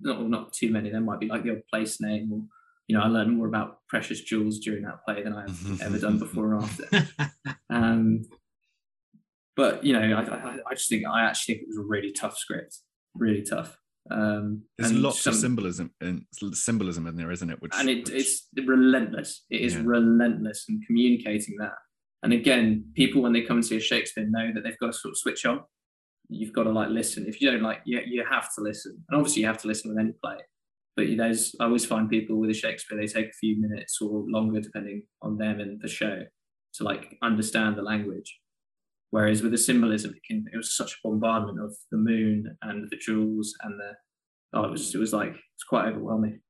not, not too many there might be like the old place name or you know i learned more about precious jewels during that play than i've ever done before or after um, but you know, I, I, I just think I actually think it was a really tough script, really tough. Um, there's lots of symbolism and symbolism in there isn't it which, and it, which- it's relentless. It is Yeah. relentless in communicating that. And again, people when they come and see a Shakespeare know that they've got to sort of switch on. You've got to like listen. If you don't like, you, you have to listen. And obviously, you have to listen with any play. But you know, there's, I always find people with a Shakespeare, they take a few minutes or longer, depending on them and the show, to like understand the language. Whereas with the symbolism, it can it was such a bombardment of the moon and the jewels and the oh, it was it was like it's quite overwhelming.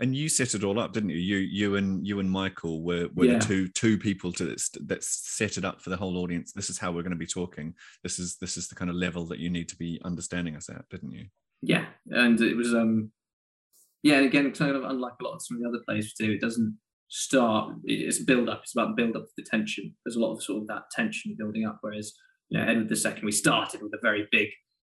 and you set it all up didn't you you you and you and michael were, were Yeah. the two two people to that, that set it up for the whole audience this is how we're going to be talking this is this is the kind of level that you need to be understanding us at didn't you Yeah, and it was um, yeah, and again, kind of unlike a lot of some of the other plays we do, it doesn't start. It's build up. It's about build up of the tension. There's a lot of sort of that tension building up. Whereas you know, Edward II, we started with a very big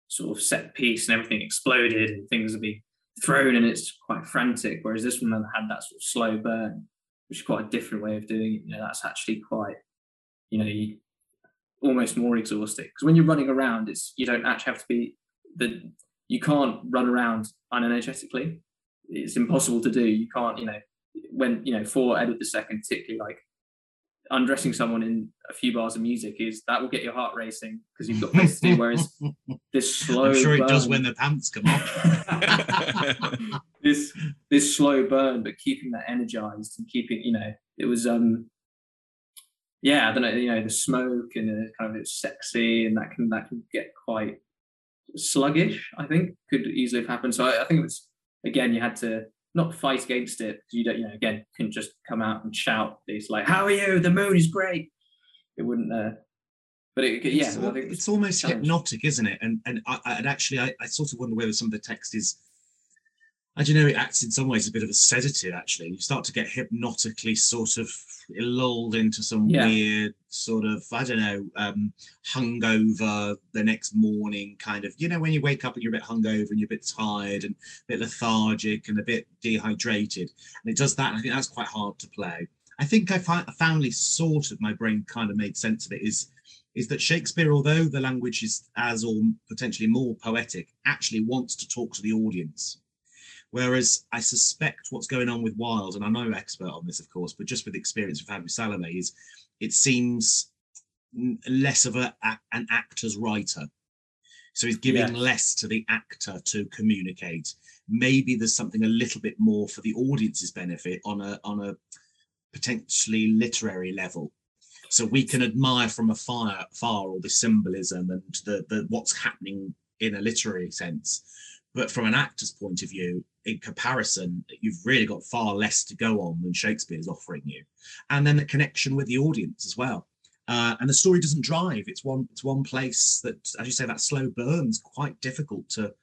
sort of set piece, and everything exploded, and things are being thrown, and it's quite frantic. Whereas this one had that sort of slow burn, which is quite a different way of doing it. You know, that's actually quite, you know, you, almost more exhausting because when you're running around, it's you don't actually have to be the you can't run around unenergetically. It's impossible to do. You can't, you know, when you know for Edward II, particularly like undressing someone in a few bars of music is that will get your heart racing because you've got things to do. Whereas this slow, I'm sure it does when the pants come off. this this slow burn, but keeping that energized and keeping, you know, it was um yeah, I don't know, you know, the smoke and the kind of it's sexy and that can that can get quite sluggish, I think, could easily have happened. So I, I think it's again you had to not fight against it because you don't, you know, again, couldn't just come out and shout. It's like, how are you? The moon is great. It wouldn't uh but it yeah, it's, I think it's almost challenge. hypnotic, isn't it? And and I, I- and actually, I, I sort of wonder whether some of the text is. I don't know. It acts in some ways a bit of a sedative. Actually, you start to get hypnotically sort of lulled into some Yeah. weird sort of I don't know um, hungover the next morning kind of. You know, when you wake up and you're a bit hungover and you're a bit tired and a bit lethargic and a bit dehydrated, and it does that. And I think that's quite hard to play. I think I fi- finally sort of my brain kind of made sense of it. Is is that Shakespeare, although the language is as or potentially more poetic, actually wants to talk to the audience. Whereas I suspect what's going on with Wilde, and I'm no expert on this, of course, but just with experience we've had with Salome, is it seems less of a, a- an actor's writer. So he's giving Yes. less to the actor to communicate. Maybe there's something a little bit more for the audience's benefit on a on a potentially literary level so we can admire from afar, far all the symbolism and the, the what's happening in a literary sense but from an actor's point of view in comparison you've really got far less to go on than shakespeare's offering you. And then the connection with the audience as well. Uh, and the story doesn't drive. It's one it's one place that as you say that slow burn's quite difficult to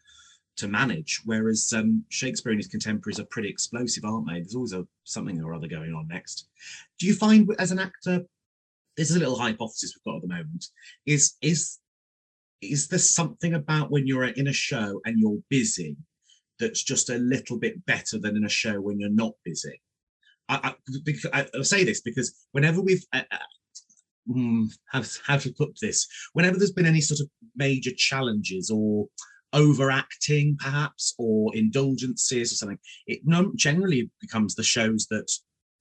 to manage. Whereas um, shakespeare and his contemporaries are pretty explosive aren't they? There's always a something or other going on next. Do you find as an actor this is a little hypothesis we've got at the moment is is is there something about when you're in a show and you're busy that's just a little bit better than in a show when you're not busy? I, I, I say this because whenever we've uh, mm, how, how to put this, whenever there's been any sort of major challenges or overacting perhaps or indulgences or something, it generally becomes the shows that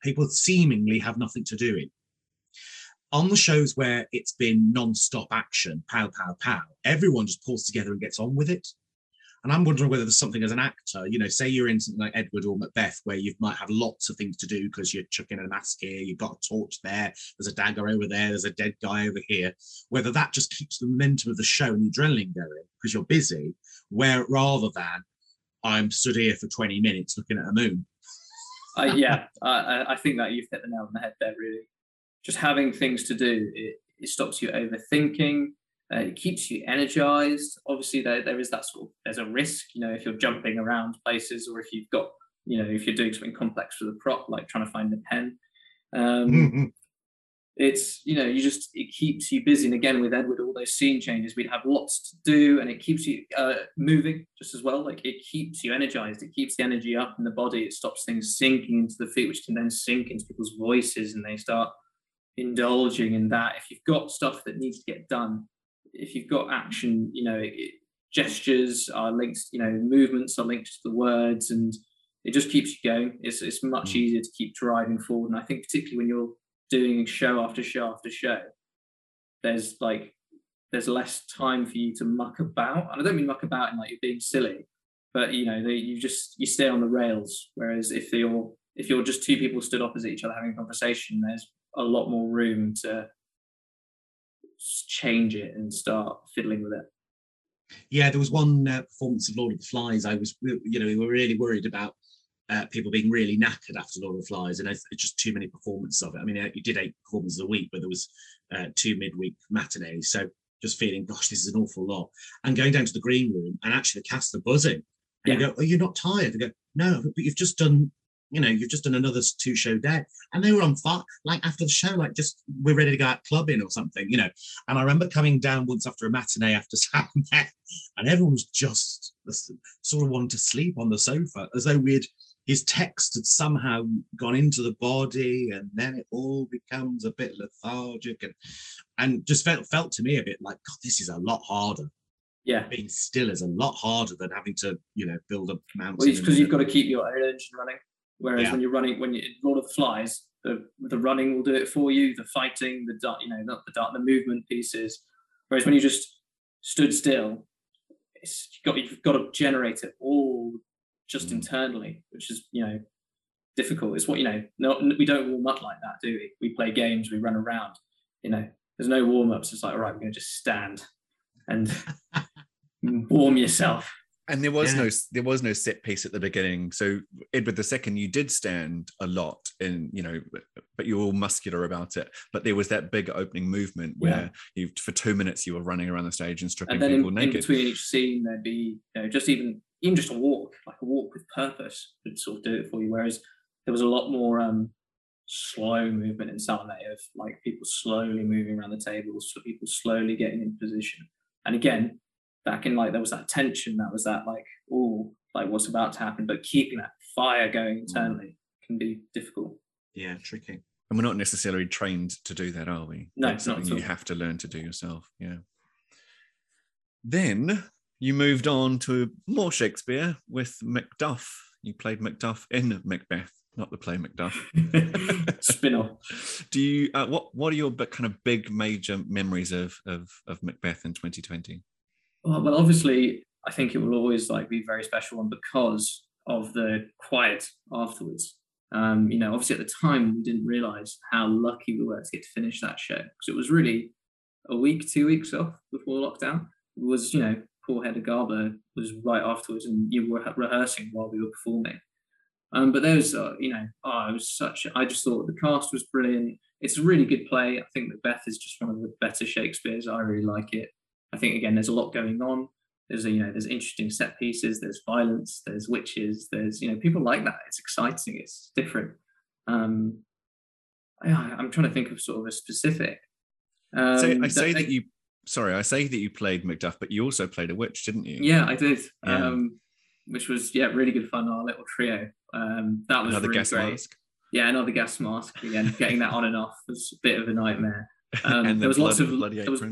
people seemingly have nothing to do in. On the shows where it's been non-stop action, pow, pow, pow, everyone just pulls together and gets on with it. And I'm wondering whether there's something as an actor, you know, say you're in something like Edward or Macbeth, where you might have lots of things to do because you're chucking a mask here, you've got a torch there, there's a dagger over there, there's a dead guy over here. Whether that just keeps the momentum of the show and the adrenaline going because you're busy, where rather than I'm stood here for 20 minutes looking at a moon. uh, yeah, I, I think that you've hit the nail on the head there, really. Just having things to do, it, it stops you overthinking uh, it keeps you energized. Obviously, there, there is that sort of there's a risk, you know, if you're jumping around places or if you've got, you know, if you're doing something complex with a prop, like trying to find the pen. Um, mm-hmm. It's you know, you just it keeps you busy. And again, with Edward, all those scene changes, we'd have lots to do, and it keeps you uh, moving just as well. Like it keeps you energized. It keeps the energy up in the body. It stops things sinking into the feet, which can then sink into people's voices, and they start indulging in that. If you've got stuff that needs to get done, if you've got action, you know, it, gestures are linked, you know, movements are linked to the words, and it just keeps you going. It's it's much mm. easier to keep driving forward. And I think particularly when you're doing show after show after show, there's like there's less time for you to muck about. And I don't mean muck about in like you're being silly, but you know, they, you just you stay on the rails. Whereas if you're if you're just two people stood opposite each other having a conversation, there's a lot more room to change it and start fiddling with it. Yeah, there was one uh, performance of Lord of the Flies. I was, you know, we were really worried about uh, people being really knackered after Lord of the Flies, and it's just too many performances of it. I mean, uh, you did eight performances a week, but there was uh, two midweek matinees, so just feeling, gosh, this is an awful lot. And going down to the green room, and actually the cast are buzzing. And yeah. you go, oh, you're not tired? They go, no, but you've just done you know, you've just done another two show day. And they were on fire, like after the show, like just we're ready to go out clubbing or something, you know. And I remember coming down once after a matinee after Saturday, and everyone was just sort of wanting to sleep on the sofa as though we'd his text had somehow gone into the body and then it all becomes a bit lethargic and and just felt felt to me a bit like god this is a lot harder yeah being still is a lot harder than having to you know build a mountain well, because you've got to keep your own engine running Whereas yeah. when you're running, when you Lord of the Flies, the the running will do it for you, the fighting, the you know, not the the movement pieces. Whereas when you just stood still, it's you've got you've got to generate it all just mm. internally, which is you know difficult. It's what you know. No, we don't warm up like that, do we? We play games, we run around. You know, there's no warm ups. It's like, all right, we're going to just stand and warm yourself and there was yeah. no there was no set piece at the beginning so edward ii you did stand a lot and you know but you were all muscular about it but there was that big opening movement where yeah. you for two minutes you were running around the stage and stripping and then people in, naked in between each scene there'd be you know just even even just a walk like a walk with purpose would sort of do it for you whereas there was a lot more um slow movement in of like people slowly moving around the tables, so people slowly getting in position. And again, back in like there was that tension, that was that like, oh, like what's about to happen, but keeping that fire going mm. internally can be difficult. Yeah, tricky. And we're not necessarily trained to do that, are we? No, That's something you have to learn to do yourself. Yeah. Then you moved on to more Shakespeare with Macduff. You played Macduff in Macbeth, not the play Macduff. Spin off. Do you? Uh, what What are your kind of big major memories of of, of Macbeth in 2020? Well, obviously, I think it will always like be a very special one because of the quiet afterwards. Um, you know, obviously at the time we didn't realize how lucky we were to get to finish that show because it was really a week, two weeks off before lockdown. It was, you know, poor Hedda Gabler was right afterwards, and you were rehearsing while we were performing. Um, but there was, uh, you know, oh, was such. I just thought the cast was brilliant. It's a really good play. I think Macbeth is just one of the better Shakespeare's. I really like it. I think again, there's a lot going on. There's a, you know, there's interesting set pieces. There's violence. There's witches. There's you know, people like that. It's exciting. It's different. Um, I, I'm trying to think of sort of a specific. Um, so I say that, that you sorry, I say that you played Macduff, but you also played a witch, didn't you? Yeah, I did. Yeah. Um, which was yeah, really good fun. Our little trio. Um, that was Another really gas great. mask. Yeah, another gas mask. Again, getting that on and off was a bit of a nightmare. Um, and there was lots of there was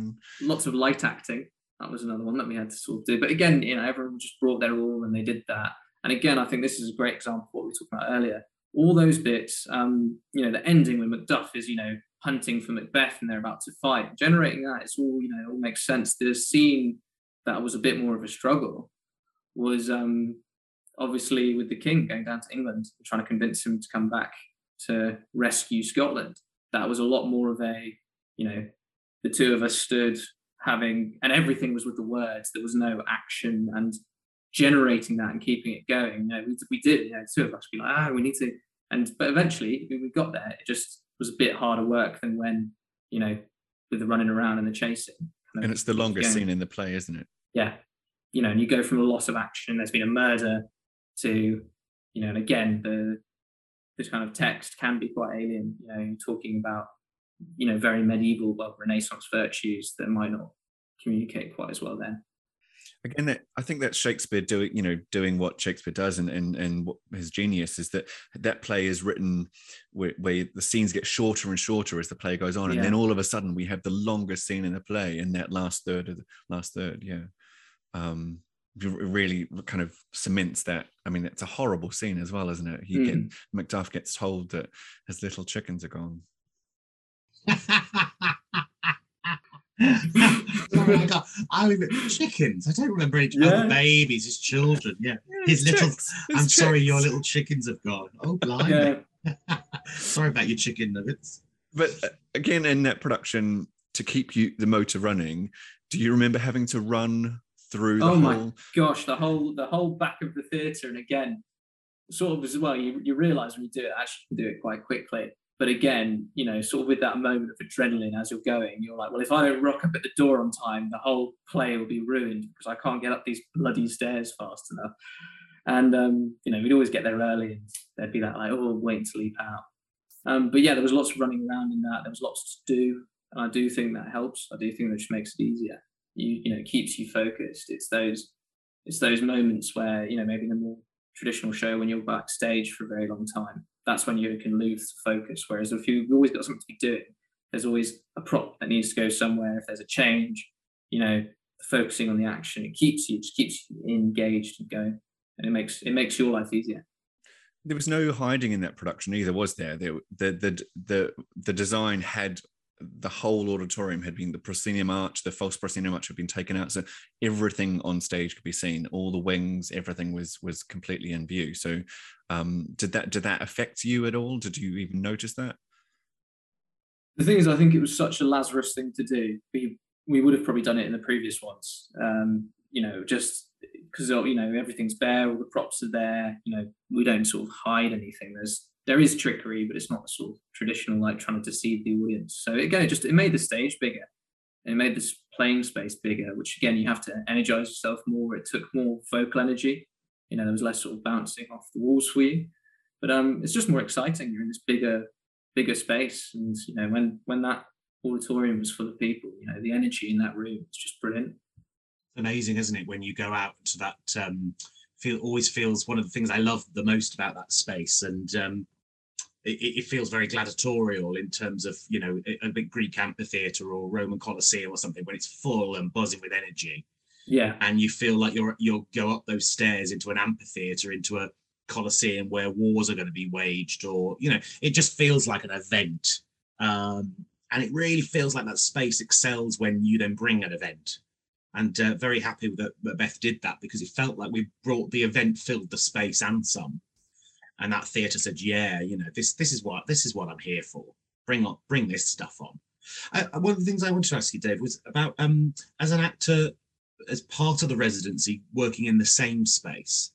lots of light acting. That was another one that we had to sort of do. But again, you know, everyone just brought their all and they did that. And again, I think this is a great example of what we talked about earlier. All those bits, um, you know, the ending when Macduff is, you know, hunting for Macbeth and they're about to fight, generating that, it's all, you know, it all makes sense. The scene that was a bit more of a struggle was um, obviously with the king going down to England and trying to convince him to come back to rescue Scotland. That was a lot more of a, you know, the two of us stood having, and everything was with the words. There was no action and generating that and keeping it going. You know, we, we did, you know, two of us be like, ah, we need to, and but eventually we, got there. It just was a bit harder work than when, you know, with the running around and the chasing. kind of And it's the longest going scene in the play, isn't it? yeah, you know, and you go from a loss of action, there's been a murder, to, you know, and again, the this kind of text can be quite alien. You know, talking about, you know, very medieval, well, Renaissance virtues that might not communicate quite as well then. Again, that, I think that Shakespeare doing, you know, doing what Shakespeare does, and and and what his genius is that that play is written where, where the scenes get shorter and shorter as the play goes on, and then all of a sudden we have the longest scene in the play in that last third of the last third. Yeah, um, really kind of cements that. I mean, it's a horrible scene as well, isn't it? He get, Mm. Macduff gets told that his little chickens are gone. Oh my god! I remember chickens. I don't remember any Yeah. oh, babies, his children. Yeah, his little. Chicks, his I'm sorry, your little chickens have gone. Oh, blimey! Yeah, sorry about your chicken nuggets. but uh, again in that production to keep you the motor running do you remember having to run through the Oh my gosh, the whole the whole back of the theatre, and again, sort of as well, you, you realise when you do it, actually you can do it quite quickly. But again, you know, sort of with that moment of adrenaline as you're going, you're like, well, if I don't rock up at the door on time, the whole play will be ruined because I can't get up these bloody stairs fast enough. And um, you know, we'd always get there early, and there'd be that like, oh, wait to leap out. Um, but yeah, there was lots of running around in that. There was lots to do, and I do think that helps. I do think that just makes it easier. You you know, it keeps you focused. It's those it's those moments where you know maybe in a more traditional show when you're backstage for a very long time that's when you can lose focus. Whereas if you've always got something to be doing there's always a prop that needs to go somewhere. If there's a change you know focusing on the action it keeps you just keeps you engaged and going. And it makes it makes your life easier. There was no hiding in that production either was there? There the the the, the design had the whole auditorium had been the proscenium arch the false proscenium arch had been taken out. So everything on stage could be seen. All the wings everything was was completely in view. So um did that did that affect you at all? Did you even notice that? The thing is i think it was such a lazarus thing to do. We we would have probably done it in the previous ones. Um you know just because you know everything's bare all the props are there you know we don't sort of hide anything. There's there is trickery but it's not sort of traditional like trying to deceive the audience. So again it just it made the stage bigger. It made this playing space bigger which again you have to energize yourself more. It took more vocal energy. You know there was less sort of bouncing off the walls for you. But um it's just more exciting. You're in this bigger bigger space. And you know when when that auditorium was full of people you know the energy in that room was just brilliant. Amazing, isn't it? When you go out to that, um, feel always feels one of the things I love the most about that space, and um, it, it feels very gladiatorial in terms of you know a, big Greek amphitheater or Roman Colosseum or something when it's full and buzzing with energy, yeah. And you feel like you're you'll go up those stairs into an amphitheater into a Colosseum where wars are going to be waged, or you know, it just feels like an event. Um, and it really feels like that space excels when you then bring an event. And uh, very happy that, that Beth did that because it felt like we brought the event filled the space and some, and that theatre said, "Yeah, you know, this this is what this is what I'm here for. Bring on, bring this stuff on." Uh, one of the things I wanted to ask you, Dave, was about um, as an actor, as part of the residency, working in the same space.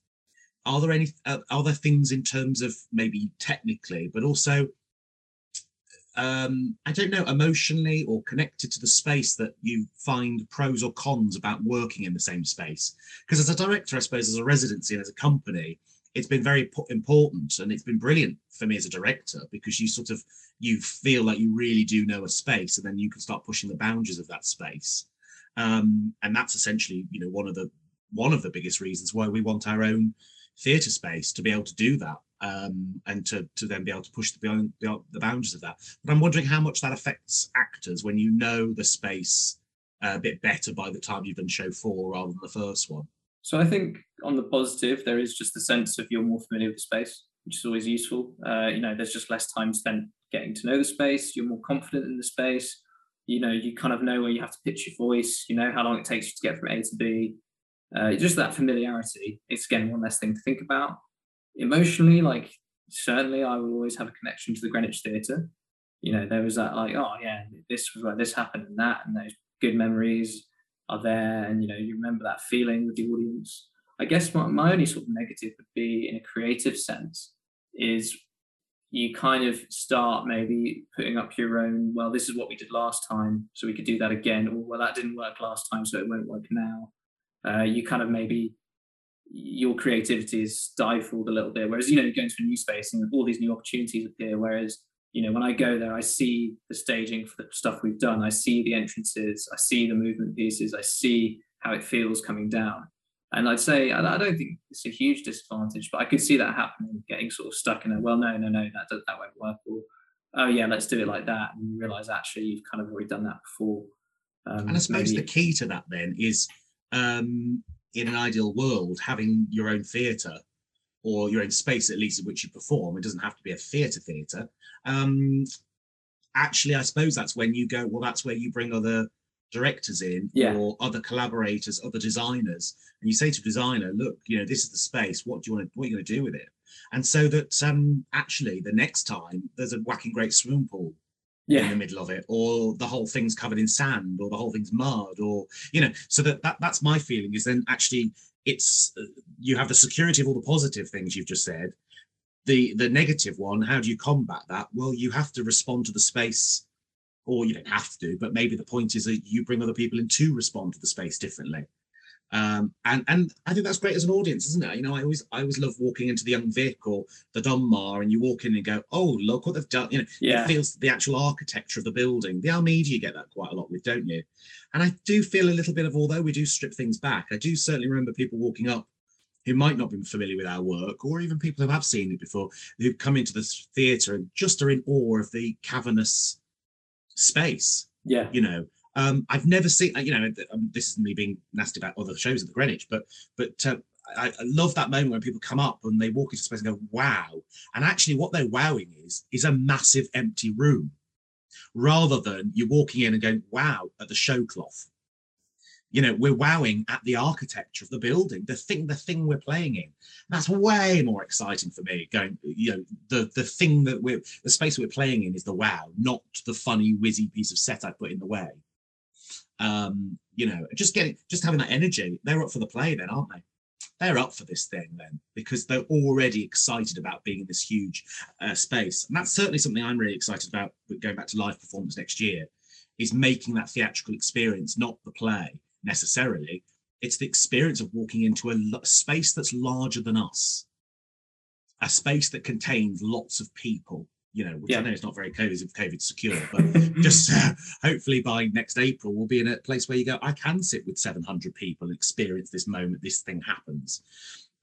Are there any uh, are there things in terms of maybe technically, but also um, I don't know, emotionally or connected to the space that you find pros or cons about working in the same space? Because as a director, I suppose, as a residency and as a company, it's been very important and it's been brilliant for me as a director because you sort of you feel like you really do know a space and then you can start pushing the boundaries of that space. um, and that's essentially you know one of the one of the biggest reasons why we want our own theatre space to be able to do that um, and to, to then be able to push the, beyond, beyond the boundaries of that. But I'm wondering how much that affects actors when you know the space a bit better by the time you've done show four rather than the first one. So I think on the positive, there is just the sense of you're more familiar with the space, which is always useful. Uh, you know, there's just less time spent getting to know the space. You're more confident in the space. You know, you kind of know where you have to pitch your voice. You know how long it takes you to get from A to B. Uh, just that familiarity. It's again one less thing to think about. Emotionally, like certainly, I will always have a connection to the Greenwich Theatre. You know, there was that like, oh yeah, this was where this happened and that, and those good memories are there, and you know, you remember that feeling with the audience. I guess my, my only sort of negative would be in a creative sense is you kind of start maybe putting up your own well this is what we did last time so we could do that again or well that didn't work last time so it won't work now uh, you kind of maybe your creativity is stifled a little bit. Whereas, you know, you go into a new space and all these new opportunities appear. Whereas, you know, when I go there, I see the staging for the stuff we've done. I see the entrances. I see the movement pieces. I see how it feels coming down. And I'd say I, don't think it's a huge disadvantage, but I could see that happening, getting sort of stuck in a well, no, no, no, that that won't work. Or oh yeah, let's do it like that, and you realise actually you've kind of already done that before. Um, and I suppose maybe... the key to that then is um, in an ideal world, having your own theatre or your own space, at least in which you perform, it doesn't have to be a theatre theatre. Um, actually, I suppose that's when you go, well, that's where you bring other directors in yeah. or other collaborators, other designers, and you say to a designer, look, you know, this is the space. What do you want to, what are you going to do with it? And so that um, actually the next time there's a whacking great swimming pool yeah. in the middle of it, or the whole thing's covered in sand, or the whole thing's mud, or you know. So that, that that's my feeling is then actually it's uh, you have the security of all the positive things you've just said. The the negative one, how do you combat that? Well, you have to respond to the space, or you don't have to, but maybe the point is that you bring other people in to respond to the space differently. Um, and and I think that's great as an audience, isn't it? You know, I always I always love walking into the Young Vic or the Donmar, and you walk in and go, oh look what they've done. You know, yeah. it feels the actual architecture of the building. The Almeida you get that quite a lot with, don't you? And I do feel a little bit of although we do strip things back, I do certainly remember people walking up who might not be familiar with our work, or even people who have seen it before, who come into the theatre and just are in awe of the cavernous space. Yeah, you know, um, I've never seen, you know, um, this is me being nasty about other shows at the Greenwich, but but uh, I, I, love that moment when people come up and they walk into space and go, "Wow!" And actually, what they're wowing is is a massive empty room, rather than you're walking in and going, "Wow!" at the show cloth. You know, we're wowing at the architecture of the building, the thing, the thing we're playing in. That's way more exciting for me. Going, you know, the the thing that we're the space we're playing in is the wow, not the funny whizzy piece of set I put in the way um, you know, just getting just having that energy. They're up for the play then, aren't they? They're up for this thing then because they're already excited about being in this huge uh, space, and that's certainly something I'm really excited about. Going back to live performance next year, is making that theatrical experience, not the play necessarily. It's the experience of walking into a space that's larger than us, a space that contains lots of people, you know, which yeah. I know is not very COVID, COVID secure, but just uh, hopefully by next April, we'll be in a place where you go, I can sit with 700 people, and experience this moment, this thing happens.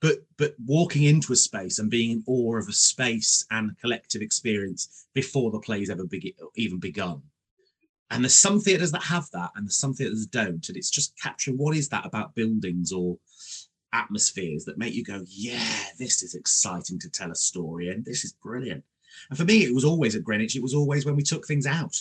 But but walking into a space and being in awe of a space and collective experience before the play's ever be- even begun. And there's some theatres that have that, and there's some theatres that don't. And it's just capturing what is that about buildings or atmospheres that make you go, yeah, this is exciting to tell a story, and this is brilliant. And for me, it was always at Greenwich, it was always when we took things out.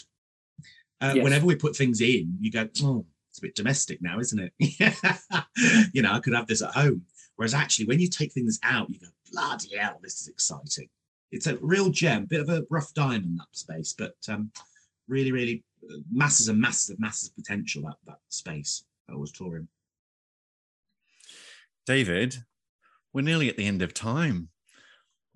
Uh, yes. Whenever we put things in, you go, oh, it's a bit domestic now, isn't it? you know, I could have this at home. Whereas actually, when you take things out, you go, bloody hell, this is exciting. It's a real gem, bit of a rough diamond that space, but um, really, really uh, masses and masses of masses of potential that that space I was touring. David, we're nearly at the end of time.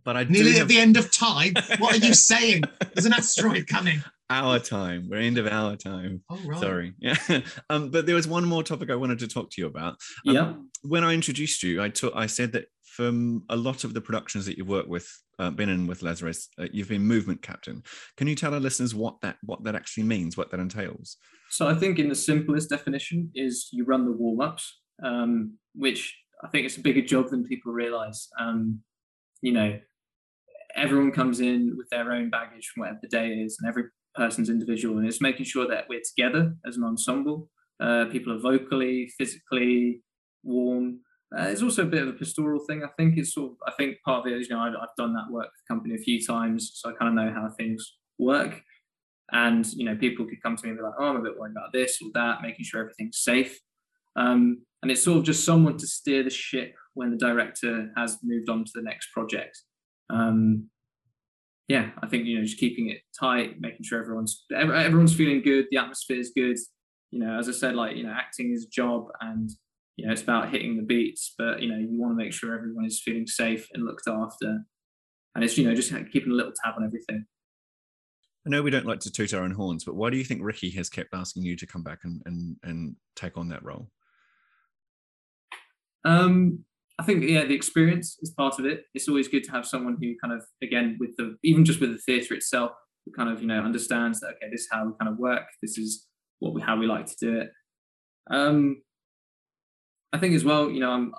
But I nearly have... at the end of time. What are you saying? There's an asteroid coming. Our time. We're end of our time. Oh right. Sorry. Yeah. um, but there was one more topic I wanted to talk to you about. Um, yeah. When I introduced you, I took I said that from a lot of the productions that you've worked with, uh, been in with Lazarus, uh, you've been movement captain. Can you tell our listeners what that what that actually means, what that entails? So I think in the simplest definition is you run the warm ups, um, which I think it's a bigger job than people realise. Um, you know, everyone comes in with their own baggage from whatever the day is, and every person's individual, and it's making sure that we're together as an ensemble. Uh, people are vocally, physically warm. Uh, it's also a bit of a pastoral thing. I think it's sort of. I think part of it is, you know, I've, I've done that work with the company a few times, so I kind of know how things work. And you know, people could come to me and be like, "Oh, I'm a bit worried about this or that," making sure everything's safe. Um, and it's sort of just someone to steer the ship when the director has moved on to the next project. Um, yeah, I think you know just keeping it tight, making sure everyone's everyone's feeling good, the atmosphere is good. You know, as I said, like you know, acting is a job, and you know it's about hitting the beats, but you know you want to make sure everyone is feeling safe and looked after, and it's you know just keeping a little tab on everything. I know we don't like to toot our own horns, but why do you think Ricky has kept asking you to come back and and, and take on that role? Um, I think yeah, the experience is part of it. It's always good to have someone who kind of again with the even just with the theatre itself, who kind of you know understands that okay, this is how we kind of work. This is what we how we like to do it. Um, I think as well, you know, I'm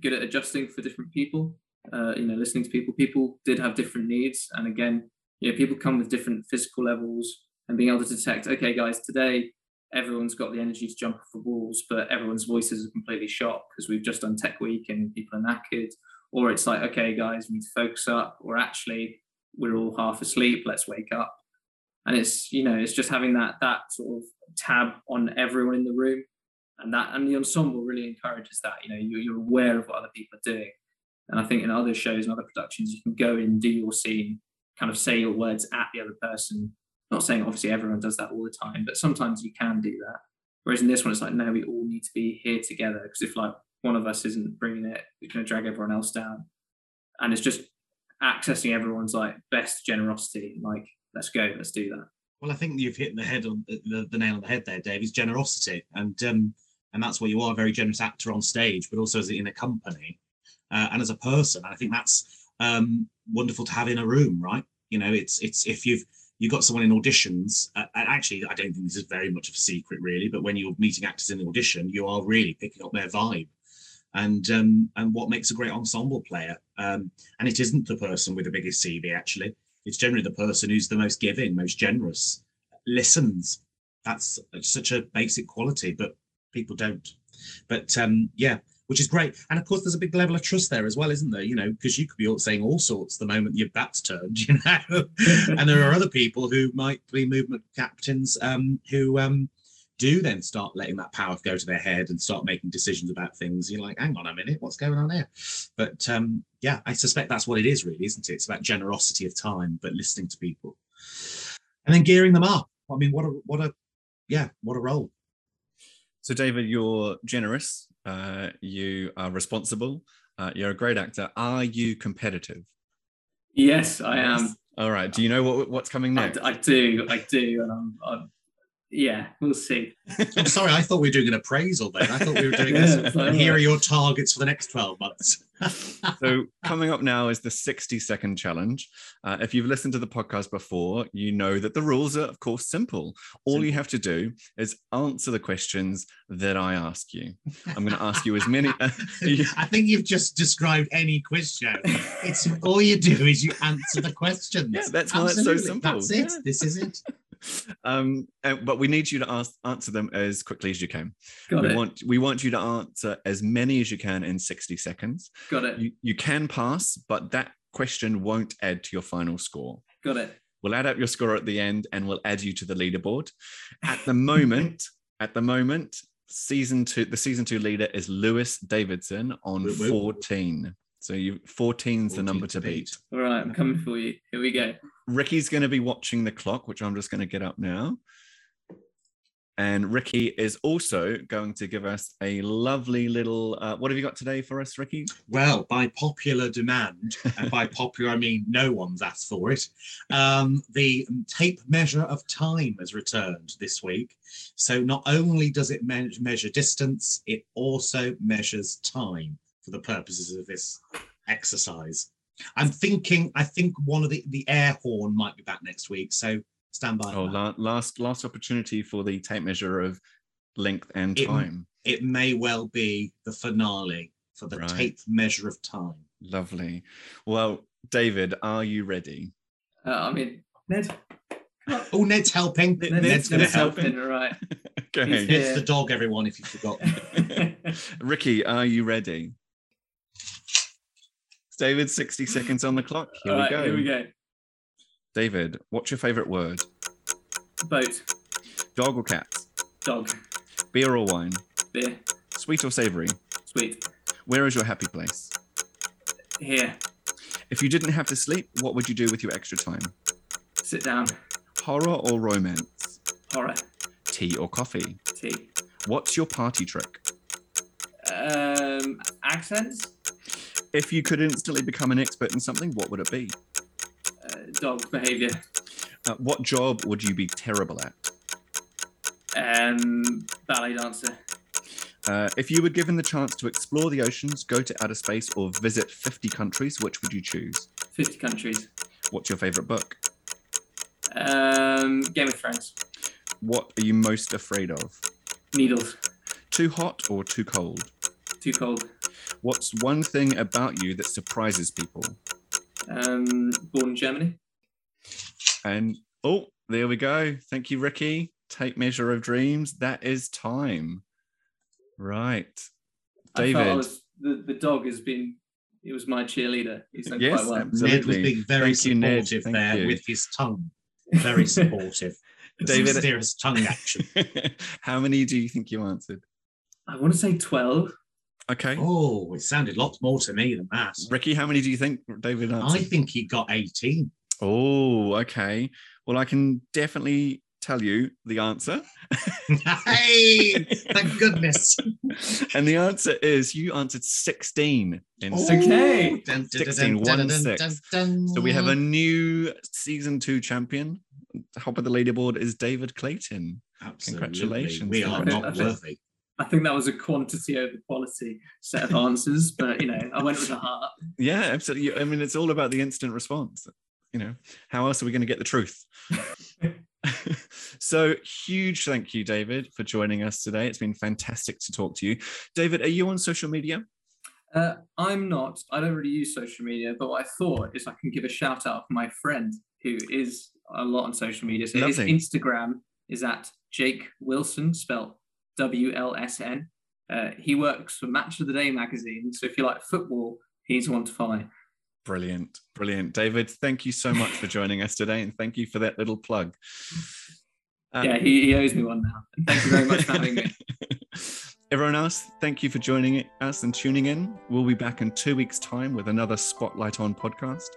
good at adjusting for different people. Uh, you know, listening to people. People did have different needs, and again, you know, people come with different physical levels, and being able to detect, okay, guys, today everyone's got the energy to jump off the walls, but everyone's voices are completely shot because we've just done tech week and people are knackered. Or it's like, okay, guys, we need to focus up, or actually we're all half asleep, let's wake up. And it's, you know, it's just having that that sort of tab on everyone in the room. And that and the ensemble really encourages that. You know, you're, you're aware of what other people are doing. And I think in other shows and other productions, you can go in, do your scene, kind of say your words at the other person, not saying obviously everyone does that all the time, but sometimes you can do that. Whereas in this one, it's like, no, we all need to be here together because if like one of us isn't bringing it, we're going to drag everyone else down. And it's just accessing everyone's like best generosity. Like, let's go, let's do that. Well, I think you've hit the head on the, the nail on the head there, Dave. Is generosity, and um, and that's what you are—a very generous actor on stage, but also as in a company uh, and as a person. I think that's um, wonderful to have in a room, right? You know, it's it's if you've you've got someone in auditions, uh, and actually, I don't think this is very much of a secret, really. But when you're meeting actors in the audition, you are really picking up their vibe, and um, and what makes a great ensemble player. Um, and it isn't the person with the biggest CV. Actually, it's generally the person who's the most giving, most generous, listens. That's such a basic quality, but people don't. But um, yeah, which is great. And of course, there's a big level of trust there as well, isn't there? You know, because you could be saying all sorts the moment your back's turned, you know. and there are other people who might be movement captains um, who um, do then start letting that power go to their head and start making decisions about things. You're like, hang on a minute, what's going on here? But um, yeah, I suspect that's what it is, really, isn't it? It's about generosity of time, but listening to people and then gearing them up. I mean, what a what a yeah, what a role. So, David, you're generous uh, you are responsible. Uh, you're a great actor. Are you competitive? Yes, I am. All right. Do you know what what's coming next? I, I do. I do. And I'm, I'm, yeah, we'll see. I'm sorry. I thought we were doing an appraisal then. I thought we were doing yeah, this. Here are your targets for the next 12 months. so coming up now is the 60 second challenge. Uh, if you've listened to the podcast before, you know that the rules are, of course, simple. All you have to do is answer the questions that I ask you. I'm going to ask you as many. I think you've just described any quiz show. It's all you do is you answer the questions. Yeah, that's why Absolutely. it's so simple. That's it. Yeah. This is it um, but we need you to ask, answer them as quickly as you can. Got we it. want we want you to answer as many as you can in 60 seconds. Got it. You, you can pass, but that question won't add to your final score. Got it. We'll add up your score at the end and we'll add you to the leaderboard. At the moment, at the moment, season two, the season two leader is Lewis Davidson on 14. So you 14's the number to beat. All right, I'm coming for you. Here we go. Ricky's going to be watching the clock, which I'm just going to get up now. And Ricky is also going to give us a lovely little. Uh, what have you got today for us, Ricky? Well, by popular demand, and by popular I mean no one's asked for it, um, the tape measure of time has returned this week. So not only does it me- measure distance, it also measures time for the purposes of this exercise. I'm thinking. I think one of the the air horn might be back next week. So stand by. Oh, la- last last opportunity for the tape measure of length and It- time. it may well be the finale for the Right. tape measure of time. Lovely. Well, David, are you ready? Uh, I mean, Ned. Oh, Ned's helping. Ned- Ned's, Ned's going to help. helping. All right. Okay. It's the dog, everyone, if you forgot. Ricky, are you ready? David, 60 seconds on the clock. Here All we right, go. Here we go. David, what's your favorite word? Boat, Dog or cat? dog, Beer or wine? beer, Sweet or savory? sweet. Where is your happy place? Here, If you didn't have to sleep, what would you do with your extra time? sit down. Horror or romance? Horror, Tea or coffee? tea. What's your party trick? Um, accents, If you could instantly become an expert in something, what would it be? uh, dog behaviour. Uh, what job would you be terrible at? Um, ballet dancer. Uh, if you were given the chance to explore the oceans, go to outer space, or visit 50 countries, which would you choose? 50 countries. What's your favorite book? Um, Game of Thrones. What are you most afraid of? Needles. Too hot or too cold? Too cold. What's one thing about you that surprises people? Um, born in Germany. And oh, there we go. Thank you, Ricky. Tape measure of dreams. That is time. Right. I I David. was, the, the dog has been, it was my cheerleader. He's done Yes, quite well. absolutely. Ned was being very Thank supportive Thank there you. with his tongue. Very supportive. David- Mysterious tongue action. How many do you think you answered? I want to say 12. Okay. Oh, it sounded lots more to me than that. Ricky, how many do you think David answered? I think he got 18. Oh, okay. Well, I can definitely tell you the answer. hey, thank goodness. and the answer is you answered 16 in. Okay. dun, dun, dun, 16, dun, dun, one, six. So we have a new season two champion. Top of the leaderboard is David Clayton. Absolutely. Congratulations. We are not worthy. I think that was a quantity over quality set of answers, but you know, I went with the heart. Yeah, absolutely. I mean, it's all about the instant response. You know, how else are we going to get the truth? so huge thank you, David, for joining us today. It's been fantastic to talk to you. David, are you on social media? Uh, I'm not. I don't really use social media, but what I thought is I can give a shout out for my friend who is a lot on social media. So Lovely. his Instagram is at Jake Wilson, spelled W L S N. Uh, he works for Match of the Day magazine. So if you like football, he's one to follow. Brilliant, brilliant. David, thank you so much for joining us today, and thank you for that little plug. Uh, yeah, he, he owes me one now. Thank you very much for having me. Everyone else, thank you for joining us and tuning in. We'll be back in two weeks' time with another Spotlight On podcast.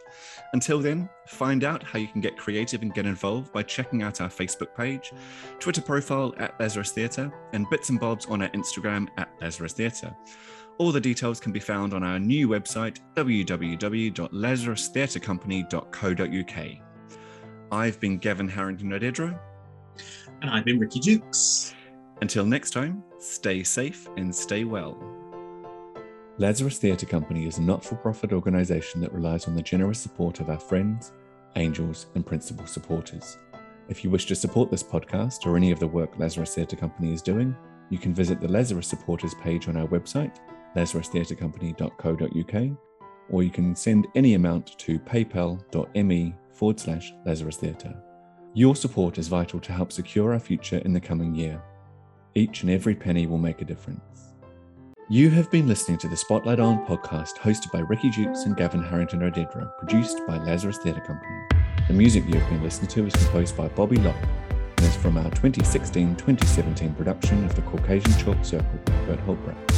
Until then, find out how you can get creative and get involved by checking out our Facebook page, Twitter profile at Lazarus Theatre, and bits and bobs on our Instagram at Lazarus Theatre. All the details can be found on our new website, www.lazarustheatrecompany.co.uk. I've been Gavin Harrington Odedra. And I've been Ricky Dukes. Until next time, stay safe and stay well. Lazarus Theatre Company is a not for profit organisation that relies on the generous support of our friends, angels, and principal supporters. If you wish to support this podcast or any of the work Lazarus Theatre Company is doing, you can visit the Lazarus Supporters page on our website, lazarustheatrecompany.co.uk, or you can send any amount to paypal.me forward slash Lazarus Theatre. Your support is vital to help secure our future in the coming year. Each and every penny will make a difference. You have been listening to the Spotlight On podcast hosted by Ricky Dukes and Gavin Harrington Odedra, produced by Lazarus Theatre Company. The music you have been listening to is composed by Bobby Locke and is from our 2016 2017 production of The Caucasian Chalk Circle by Bertolt Brecht.